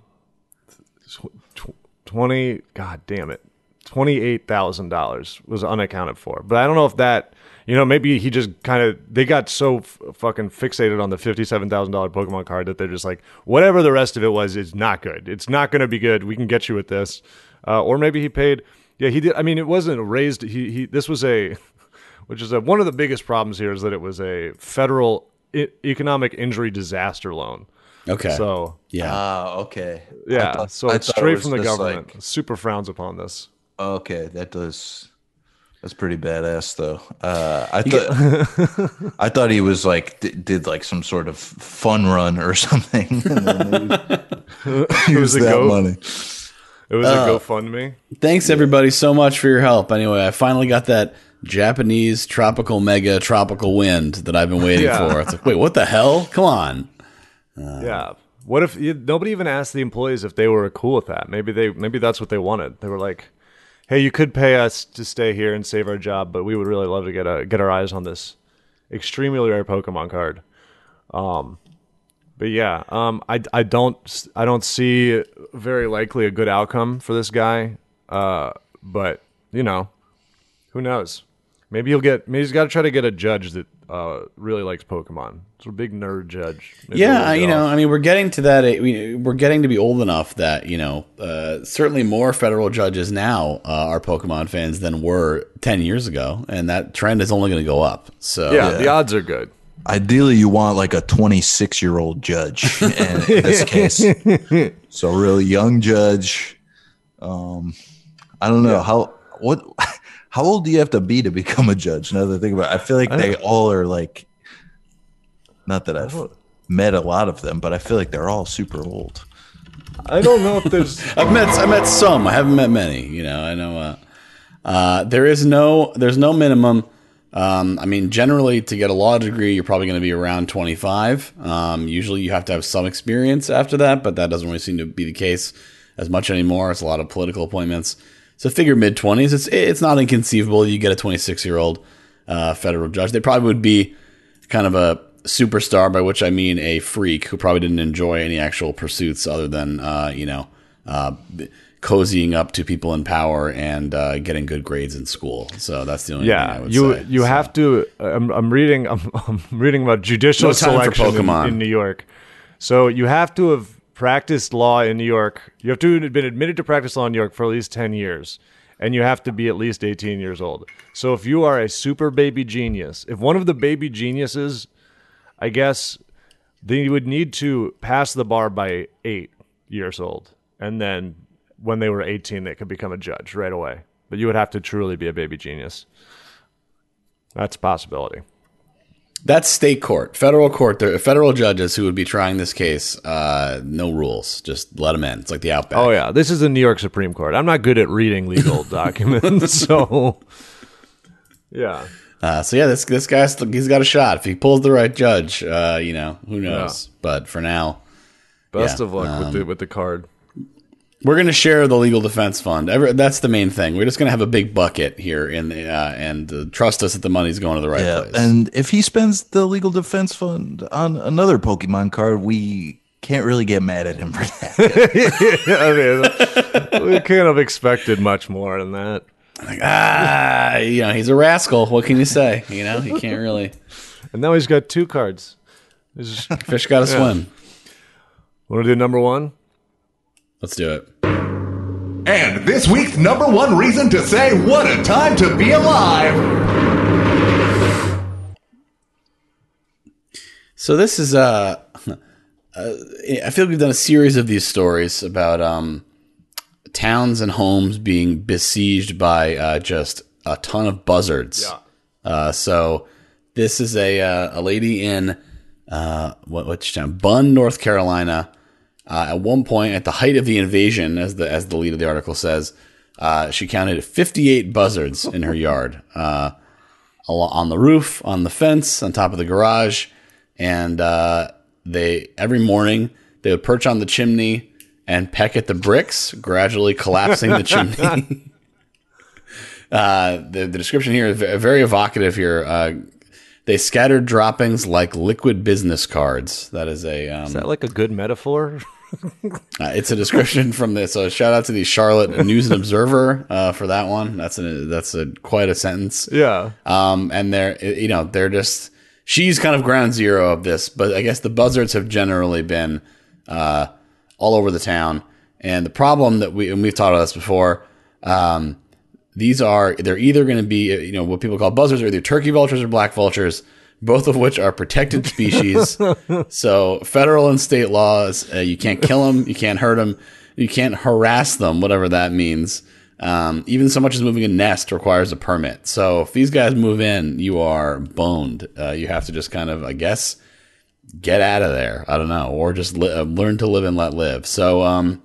tw- twenty. God damn it, twenty eight thousand dollars was unaccounted for. But I don't know if that. You know, maybe he just kind of they got so f- fucking fixated on the fifty-seven thousand dollar Pokemon card that they're just like, whatever the rest of it was, is not good. It's not going to be good. We can get you with this, uh, or maybe he paid. Yeah, he did. I mean, it wasn't raised. He he. This was a, [laughs] which is a, one of the biggest problems here is that it was a federal e- economic injury disaster loan. Okay. So yeah, Ah, okay. yeah, thought- so I it's thought it straight from the government. like- Super frowns upon this. Okay, that does. That's pretty badass, though. Uh, I thought [laughs] I thought he was like d- did like some sort of fun run or [laughs] something. [laughs] and then he was a that go. money. It was a GoFundMe. thanks everybody so much for your help. Anyway, I finally got that Japanese tropical mega tropical wind that I've been waiting Yeah. for. It's like, wait, what the hell? Come on. Yeah. What if you, nobody even asked the employees if they were cool with that? Maybe they maybe that's what they wanted. They were like, "Hey, you could pay us to stay here and save our job, but we would really love to get a get our eyes on this extremely rare Pokemon card." Um, but yeah, um, I I don't I don't see very likely a good outcome for this guy. Uh, but you know, who knows? Maybe he'll get. Maybe he's got to try to get a judge that uh, really likes Pokemon. It's a big nerd judge. Maybe Yeah, you know, off. I mean, we're getting to that. We're getting to be old enough that you know, uh, certainly more federal judges now uh, are Pokemon fans than were ten years ago, and that trend is only going to go up. So yeah, the odds are good. Ideally, you want like a 26 year old judge in, in this [laughs] case. So, a really young judge. Um, I don't know how what how old do you have to be to become a judge? Now that I think about, it, I feel like they all are like. Not that I've met a lot of them, but I feel like they're all super old. I don't know if there's. [laughs] I've met I met some. I haven't met many. You know, I know. Uh, uh, there is no there's no minimum. Um, I mean, generally, to get a law degree, you're probably going to be around 25. Um, usually, you have to have some experience after that, but that doesn't really seem to be the case as much anymore. It's a lot of political appointments. So, figure mid 20s. It's it's not inconceivable you get a 26 year old uh, federal judge. They probably would be kind of a superstar, by which I mean a freak who probably didn't enjoy any actual pursuits other than uh, you know uh, cozying up to people in power and uh, getting good grades in school. So that's the only thing I Yeah, would you say. you So- have to. I'm, I'm reading. [laughs] I'm, I'm reading about judicial No selection in, in New York. So you have to have practiced law in New York. You have to have been admitted to practice law in New York for at least ten years, and you have to be at least 18 years old. So if you are a super baby genius, if one of the baby geniuses, I guess, they would need to pass the bar by eight years old, and then when they were 18, they could become a judge right away. But you would have to truly be a baby genius. That's a possibility. That's state court, federal court. There are federal judges who would be trying this case. Uh, no rules, just let them in. It's like the Outback. Oh yeah, this is the New York Supreme Court. I'm not good at reading legal [laughs] documents, so yeah. Uh, so yeah, this this guy's he's got a shot if he pulls the right judge. Uh, you know, who knows? But for now, Best Yeah, of luck with the with the card. We're gonna share the legal defense fund. Ever, that's the main thing. We're just gonna have a big bucket here, in the, uh, and uh, trust us that the money's going to the right Yeah, place. and if he spends the legal defense fund on another Pokemon card, we can't really get mad at him for that. [laughs] I mean, we couldn't have expected much more than that. like, ah, you know, he's a rascal. What can you say? You know, he can't really. And now he's got two cards. Fish got to swim. Want to do number one? Let's do it. And this week's number one reason to say what a time to be alive. So this is uh, [laughs] uh, I feel like we've done a series of these stories about um, towns and homes being besieged by uh, just a ton of buzzards. Yeah. Uh, so this is a uh, a lady in uh, what which town? Bunn, North Carolina. Uh, at one point, at the height of the invasion, as the as the lead of the article says, uh, she counted 58 buzzards in her yard. Uh, on the roof, on the fence, on top of the garage, and uh, they every morning they would perch on the chimney and peck at the bricks, gradually collapsing the chimney. [laughs] [laughs] uh, the, the description here is very evocative. Here, uh, they scattered droppings like liquid business cards. That is a um, Is that like a good metaphor? [laughs] [laughs] uh, it's a description from this. So shout out to the Charlotte News and Observer uh, for that one. That's a that's a quite a sentence. yeah. Um, and they're you know they're just she's kind of ground zero of this, but I guess the buzzards have generally been uh, all over the town. And the problem that we and we've talked about this before, um, these are they're either going to be you know what people call buzzards, are either turkey vultures or black vultures, both of which are protected species. [laughs] so federal and state laws, uh, you can't kill them, you can't hurt them, you can't harass them, whatever that means. Um, even so much as moving a nest requires a permit. So if these guys move in, you are boned. Uh, you have to just kind of, I guess, get out of there. I don't know, or just li- uh, learn to live and let live. So, um,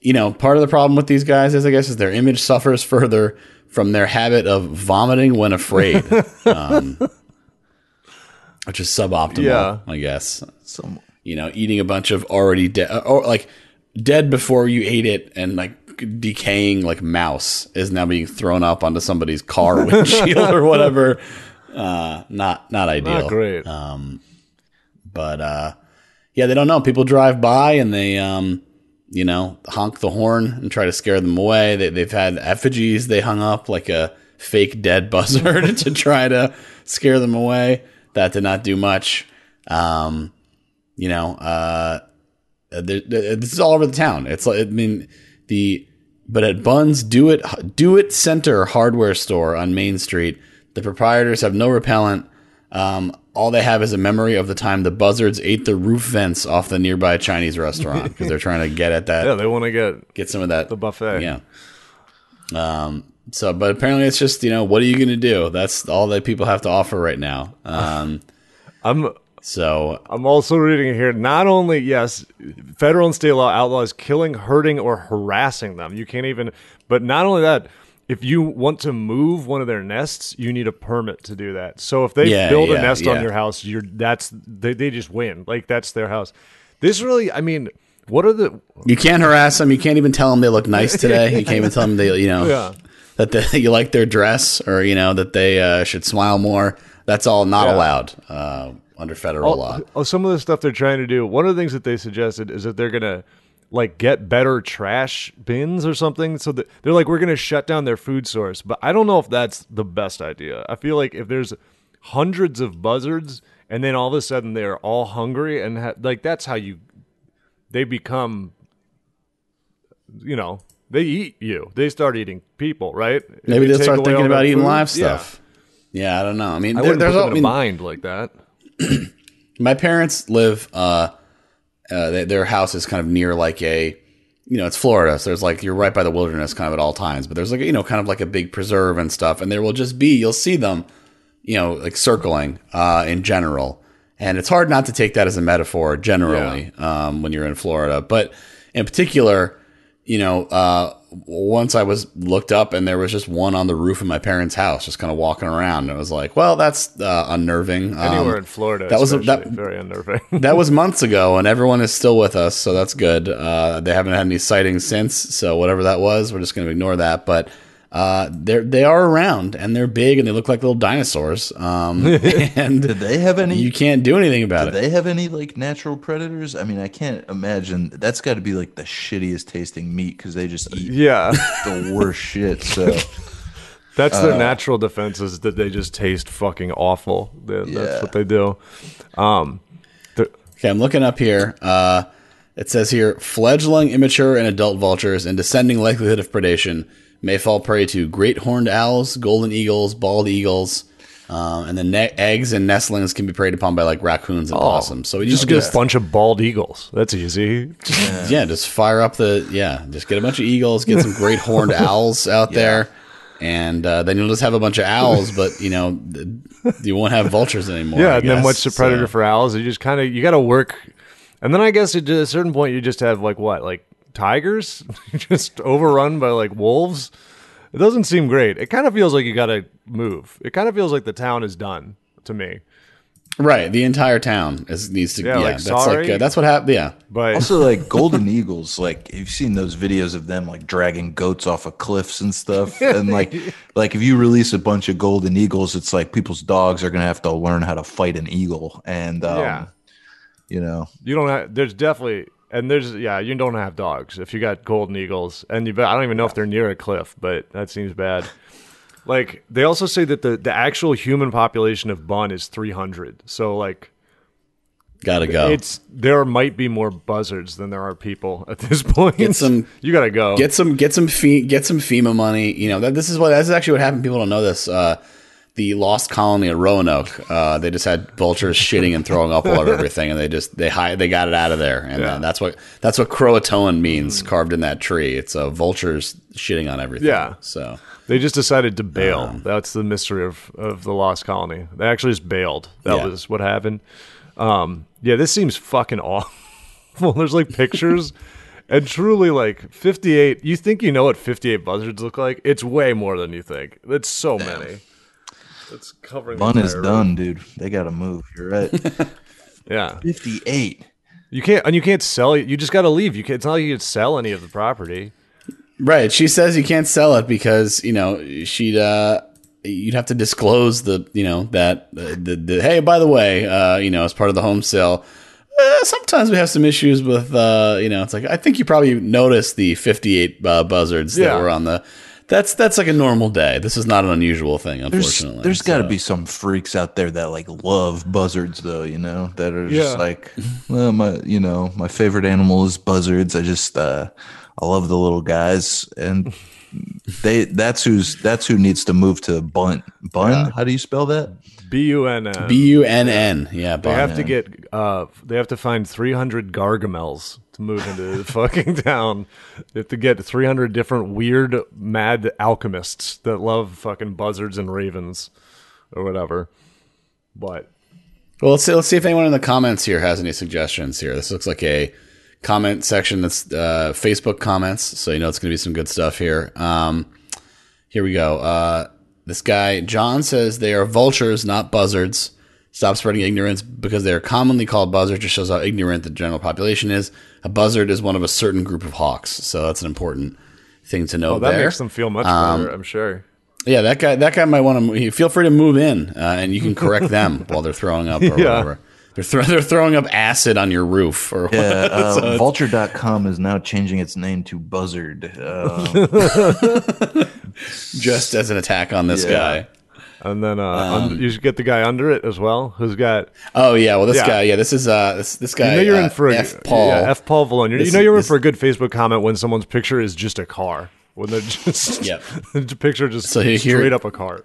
you know, part of the problem with these guys is, I guess, is their image suffers further from their habit of vomiting when afraid, [laughs] um, which is suboptimal. Yeah. I guess. Some, You know, eating a bunch of already dead, or like dead before you ate it, and like decaying like mouse is now being thrown up onto somebody's car [laughs] windshield or whatever. Uh, not not ideal. Not great. But uh, yeah, they don't know. People drive by and they, um, you know, honk the horn and try to scare them away. They, they've had effigies they hung up like a fake dead [laughs] buzzard [laughs] to try to scare them away. That did not do much. Um, you know, uh, there, there- this is all over the town. It's like I mean the but at Bunn's Do It Do It Center hardware store on Main Street, the proprietors have no repellent. Um, all they have is a memory of the time the buzzards ate the roof vents off the nearby Chinese restaurant because they're trying to get at that, yeah, they want to get get some of that the buffet. Yeah. Um. So, but apparently, it's just you know what are you going to do? That's all that people have to offer right now. Um. [laughs] I'm So I'm also reading here. Not only yes, federal and state law outlaws killing, hurting, or harassing them. You can't even. But not only that, if you want to move one of their nests, you need a permit to do that. So if they Yeah, build yeah, a nest yeah. on your house, you're that's they, they just win. Like that's their house. This really, I mean, what are the You can't harass them. You can't even tell them they look nice today. You can't even tell them they, you know, [laughs] Yeah. That they, [laughs] you like their dress or you know that they uh, should smile more. That's all not Yeah. allowed uh, under federal law. Oh, some of the stuff they're trying to do. One of the things that they suggested is that they're gonna like get better trash bins or something. So that they're like, we're gonna shut down their food source. But I don't know if that's the best idea. I feel like if there's hundreds of buzzards and then all of a sudden they're all hungry and ha- like that's how you they become. You know, they eat you. They start eating people, right? If Maybe they'll start thinking about eating food, live stuff. Yeah, I don't know. I mean, I there, there's put all, I mean, bind like that. [clears throat] my parents live uh, uh they, their house is kind of near like a you know it's florida so there's like you're right by the wilderness kind of at all times but there's like you know kind of like a big preserve and stuff and there will just be you'll see them you know like circling uh in general and it's hard not to take that as a metaphor generally um when you're in florida but in particular you know uh once I was looked up and there was just one on the roof of my parents' house, just kind of walking around. And it was like, well, that's uh, unnerving. Um, Anywhere in Florida, that was a- that- very unnerving. [laughs] that was months ago, and everyone is still with us, so that's good. Uh, they haven't had any sightings since, so whatever that was, we're just going to ignore that. But uh, they're they are around, and they're big, and they look like little dinosaurs. Um, [laughs] and Did they have any? you can't do anything about Did it. they have any like natural predators? I mean, I can't imagine. That's got to be like the shittiest tasting meat because they just eat yeah, the worst shit. So [laughs] that's Uh, their natural defense is that they just taste fucking awful. They- Yeah. That's what they do. Um, Okay, I'm looking up here. Uh, it says here fledgling, immature, and adult vultures in descending likelihood of predation may fall prey to great horned owls, golden eagles, bald eagles, um, and the ne- eggs and nestlings can be preyed upon by like raccoons and possums. So we Oh, just just, get a bunch of bald eagles. That's easy. yeah, just fire up the yeah, just get a bunch of eagles, get some great horned [laughs] owls out there. And uh, then you'll just have a bunch of owls, but you know you won't have vultures anymore. Yeah, and then what's the predator So- for owls? You just kind of you got to work, and then I guess at a certain point you just have like what, like tigers, [laughs] just overrun by like wolves. It doesn't seem great. It kind of feels like you got to move. It kind of feels like the town is done to me. Right, the entire town is needs to. Yeah, Yeah, like, that's sorry. like uh, that's what happened. Yeah, But also [laughs] like golden eagles. Like you've seen those videos of them like dragging goats off of cliffs and stuff. [laughs] And like like if you release a bunch of golden eagles, it's like people's dogs are gonna have to learn how to fight an eagle. And um, Yeah. you know, you don't have. There's definitely and there's yeah. You don't have dogs if you got golden eagles, and you. I don't even know if they're near a cliff, but that seems bad. [laughs] Like they also say that the the actual human population of Bunn is 300. So like gotta go. It's there might be more buzzards than there are people [laughs] at this point. Get some- [laughs] you gotta go. get some get some fee, get some FEMA money. You know that this is what this is actually what happened. People don't know this. Uh, the lost colony at Roanoke. Uh, they just had vultures shitting and throwing up all over [laughs] everything, and they just they hi- they got it out of there, and Yeah. uh, that's what that's what Croatoan means carved in that tree. It's uh, vultures shitting on everything. Yeah. So they just decided to bail. Um, That's the mystery of, of the lost colony. They actually just bailed. That Yeah. was what happened. Um, yeah, this seems fucking [laughs] awful. There's like pictures. [laughs] And truly, like 58, you think you know what 58 buzzards look like? It's way more than you think. It's so many. It's covering the Bunn is entire done, dude. They gotta move. You're right. [laughs] Yeah. Fifty eight. You can't, and you can't sell it. You just got to leave. You can't, it's not like you can sell any of the property. right, she says you can't sell it because you know she'd uh, you'd have to disclose the you know that uh, the, the hey by the way uh, you know as part of the home sale. Uh, sometimes we have some issues with, uh, you know, it's like I think you probably noticed the 58 uh, buzzards Yeah. that were on the. That's that's like a normal day. This is not an unusual thing, There's unfortunately. there's got to be some freaks out there that like love buzzards though, you know, that are Yeah. just like, well, my you know, my favorite animal is buzzards. I just uh I love the little guys and [laughs] they that's who's that's who needs to move to Bunn. Bunn? How do you spell that? B U N N. B U N N. Yeah, They Bunn. have to get uh they have to find 300 gargamels to move into the [laughs] fucking town. They have to get 300 different weird mad alchemists that love fucking buzzards and ravens or whatever. But Well, let's see. Let's see if anyone in the comments here has any suggestions. Here, this looks like a comment section. That's uh, Facebook comments, so you know it's going to be some good stuff here. Um, here we go. Uh, this guy John says they are vultures, not buzzards. Stop spreading ignorance because they are commonly called buzzards. Just shows how ignorant the general population is. A buzzard is one of a certain group of hawks, so that's an important thing to know. oh, that there. makes them feel much Um, better, I'm sure. Yeah, that guy. That guy might want to. Feel free to move in, uh, and you can correct them [laughs] while they're throwing up or Yeah. whatever. They're throw, they're throwing up acid on your roof or Yeah, what. [laughs] uh, So it's- vulture.com is now changing its name to Buzzard. Um, [laughs] just as an attack on this Yeah. guy. And then uh, Um, un- you should get the guy under it as well, who's got. Oh yeah, well this Yeah. guy. Yeah, this is uh this this guy. You know you're uh, in for a, F. Paul. Yeah, F. Paul Vallone. You know you're in for a good Facebook comment when someone's picture is just a car. When they're just Yep. [laughs] the picture just So here- straight up a car.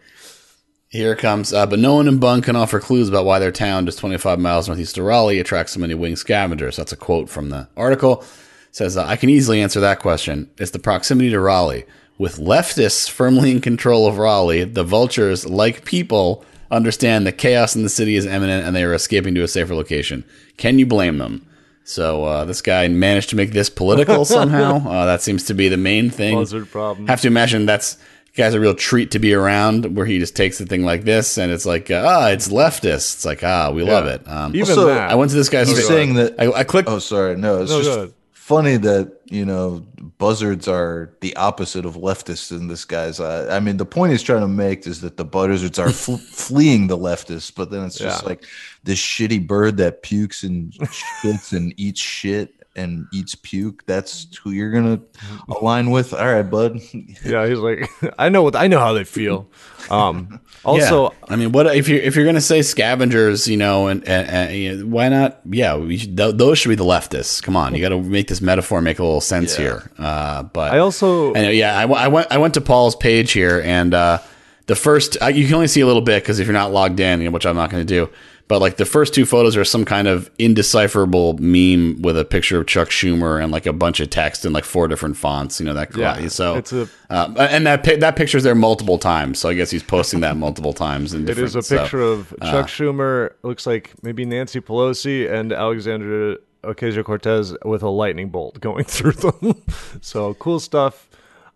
Here it comes. Uh, but no one in Bunn can offer clues about why their town, just 25 miles northeast of Raleigh, attracts so many winged scavengers. That's a quote from the article. It says, uh, I can easily answer that question. It's the proximity to Raleigh. With leftists firmly in control of Raleigh, the vultures, like people, understand that chaos in the city is imminent and they are escaping to a safer location. Can you blame them? So uh, this guy managed to make this political [laughs] somehow. Uh, that seems to be the main thing. Buzzard problem. Have to imagine that's guy's a real treat to be around, where he just takes a thing like this and it's like, uh, ah, it's leftist. It's like, ah, we love it. Um, Even Also, that. I went to this guy's. He's fa- saying that. I, I clicked. Oh, sorry. No, it's No, go just ahead. Funny that you know buzzards are the opposite of leftists in this guy's. eye. I mean, the point he's trying to make is that the buzzards are fl- [laughs] fleeing the leftists, but then it's just Yeah. like this shitty bird that pukes and shits and eats shit and eats puke. That's who you're gonna align with. All right, bud. yeah, he's like, [laughs] I know what I know how they feel. Um, also, yeah. I mean, what if you if you're going to say scavengers, you know, and, and, and you know, why not? Yeah, we should, th- those should be the leftists. Come on, you got to make this metaphor make a little sense Yeah. here. Uh, but I also And, yeah, I, w- I went I went to Paul's page here, and uh, the first uh, you can only see a little bit because if you're not logged in, you know, which I'm not going to do. But like the first two photos are some kind of indecipherable meme with a picture of Chuck Schumer and like a bunch of text in like four different fonts. You know that. Yeah, so it's a- uh, and that that picture's there multiple times. So I guess he's posting that multiple times. In It is a different- so- picture of Chuck Schumer. Looks like maybe Nancy Pelosi and Alexandria Ocasio Cortez with a lightning bolt going [laughs] through them. so cool stuff.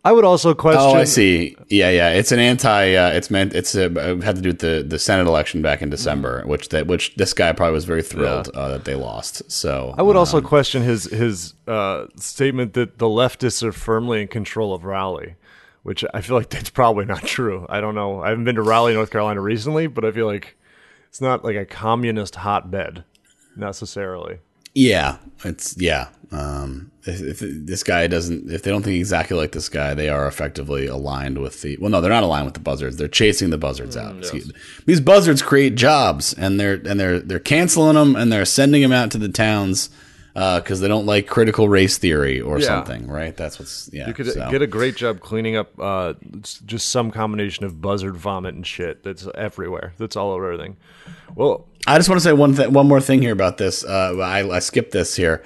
I would also question. Oh, I see. Yeah, yeah. It's an anti. Uh, it's meant. It's uh, it had to do with the, the Senate election back in December, which that which this guy probably was very thrilled uh, that they lost. So I would uh, also question his his uh, statement that the leftists are firmly in control of Raleigh, which I feel like that's probably not true. I don't know. I haven't been to Raleigh, North Carolina recently, but I feel like it's not like a communist hotbed necessarily. Yeah, it's yeah. Um, if, if this guy doesn't, if they don't think exactly like this guy, they are effectively aligned with the. Well, no, they're not aligned with the buzzards. They're chasing the buzzards Mm, out. Excuse- These buzzards create jobs, and they're and they're they're canceling them, and they're sending them out to the towns because they don't like critical race theory or Yeah. something. Right? That's what's yeah. You could so. get a great job cleaning up uh, just some combination of buzzard vomit and shit that's everywhere. That's all over everything. Well, I just want to say one th- one more thing here about this. Uh, I, I skipped this here.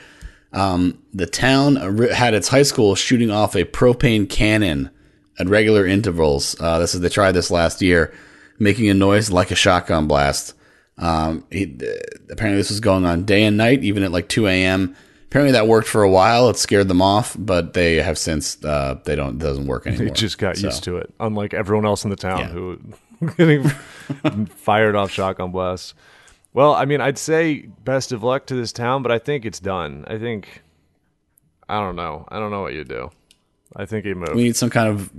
Um, the town had its high school shooting off a propane cannon at regular intervals. Uh, this is they tried this last year, making a noise like a shotgun blast. Um, he, apparently, this was going on day and night, even at like 2 a.m. Apparently, that worked for a while. It scared them off, but they have since uh, they don't doesn't work anymore. they just got So, used to it, unlike everyone else in the town Yeah. who getting [laughs] fired off shotgun blasts. Well, I mean, I'd say best of luck to this town, but I think it's done. I think I don't know. I don't know what you do. I think he moved. We need some kind of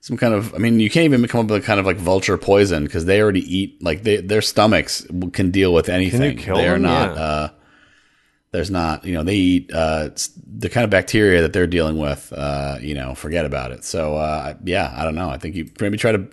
some kind of. I mean, you can't even come up with a kind of like vulture poison because they already eat like they, their stomachs can deal with anything. they are them? not. Yeah. Uh, there's not. You know, they eat uh, the kind of bacteria that they're dealing with. Uh, you know, forget about it. So uh, yeah, I don't know. I think you maybe try to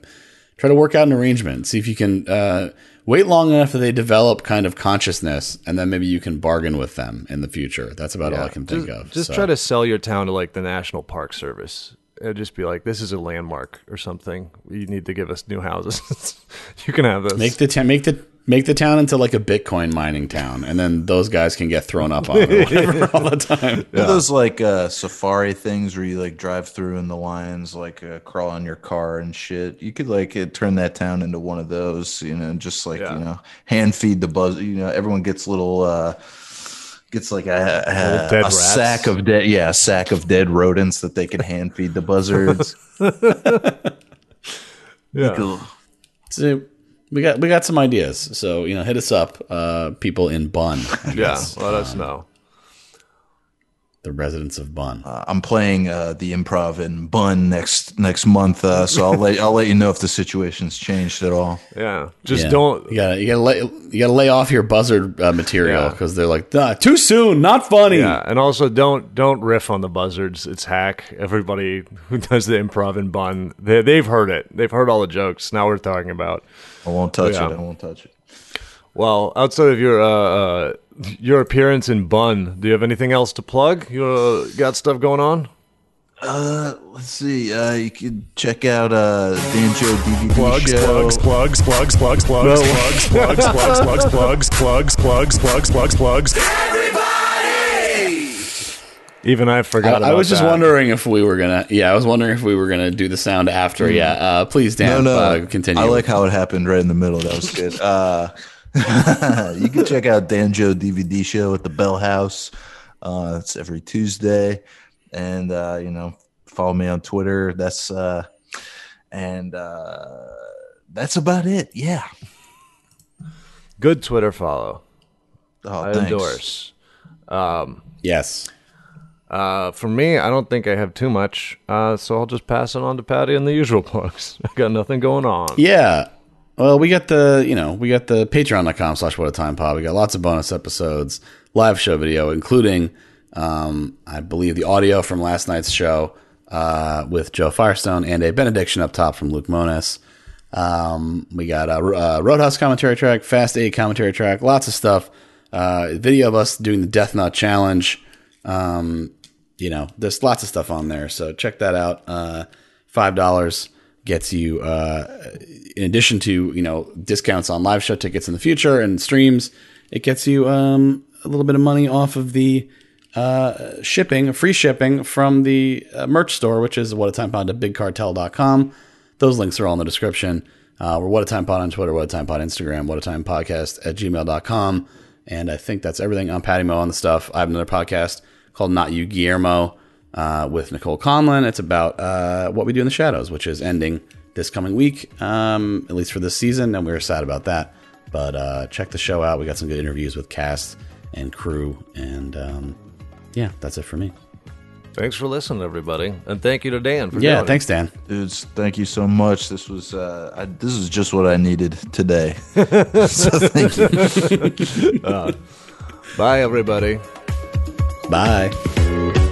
try to work out an arrangement. See if you can uh, wait long enough that they develop kind of consciousness, and then maybe you can bargain with them in the future. That's about all I can think just, of. Just So- try to sell your town to like the National Park Service. It'd just be like, this is a landmark or something. You need to give us new houses. [laughs] you can have this. Make the town make the make the town into like a Bitcoin mining town, and then those guys can get thrown up on it whatever [laughs] all the time. You know those like uh, safari things where you like drive through and the lions like uh, crawl on your car and shit. You could like uh, turn that town into one of those, you know, just like Yeah. you know, hand feed the buzz. You know, everyone gets little. Gets like a, a, dead a sack of dead, yeah, a sack of dead rodents that they can hand feed the buzzards. [laughs] yeah. So we got we got some ideas. So you know, hit us up, uh, people in Bunn. Yeah. Let us know. The residents of Bunn. Uh, I'm playing uh, the improv in Bunn next next month, uh, so I'll let I'll let you know if the situation's changed at all. Yeah. Just Yeah. don't. You gotta you gotta lay you gotta lay off your buzzard uh, material Yeah. because they're like "Nah, too soon, not funny. Yeah, and also don't don't riff on the buzzards. It's hack. Everybody who does the improv in Bunn, they, they've heard it. They've heard all the jokes. Now we're talking about. I won't touch Yeah. it. I won't touch it. Well, outside of your uh, uh, your appearance in Bunn, do you have anything else to plug? You uh, got stuff going on? Uh, let's see. Uh, you can check out uh Danjo DVD Plugs, show. plugs, plugs, plugs, plugs, plugs, plugs, plugs, plugs, plugs, plugs, plugs, plugs, plugs, plugs, plugs. Everybody! Even I forgot. I, about I was just that. wondering if we were gonna. Yeah, I was wondering if we were gonna do the sound after. Yeah, uh, please, No, no. uh, continue. I like how it happened right in the middle. That was good. Uh, [laughs] you can check out Dan Joe DVD show at the Bell House. Uh, it's every Tuesday, and uh, you know, follow me on Twitter. That's uh, and uh, that's about it. Yeah. Good Twitter follow. Oh, I thanks. endorse. Yes. Uh, for me, I don't think I have too much, uh, so I'll just pass it on to Patty and the usual plugs. I got nothing going on. Yeah. Well, we got the, you know, we got the patreon.com slash what a time pod. We got lots of bonus episodes, live show video, including, um, I believe, the audio from last night's show uh, with Joe Firestone and a benediction up top from Luke Monas. Um, we got a, uh Roadhouse commentary track, Fast 8 commentary track, lots of stuff. Uh, video of us doing the Death Knot Challenge. Um, you know, there's lots of stuff on there. So check that out. Uh, $5 gets you, uh, in addition to, you know, discounts on live show tickets in the future and streams, it gets you um, a little bit of money off of the uh, shipping, free shipping from the uh, merch store, which is what a time pod bigcartel.com. Those links are all in the description. Uh, we're what a time pod on Twitter, what a time pod Instagram, what a time podcast at gmail.com. And I think that's everything. I'm Patty Mo on the stuff. I have another podcast called Not You Guillermo uh, with Nicole Conlon. It's about uh, what we do in the shadows, which is ending this coming week, um, at least for this season. And we are sad about that. But uh, check the show out. We got some good interviews with cast and crew. And um, yeah, that's it for me. Thanks for listening, everybody, and thank you to Dan for Yeah, thanks, Dan. Dudes, thank you so much. This was uh, I, this is just what I needed today. [laughs] so thank you. [laughs] Bye, everybody. Bye.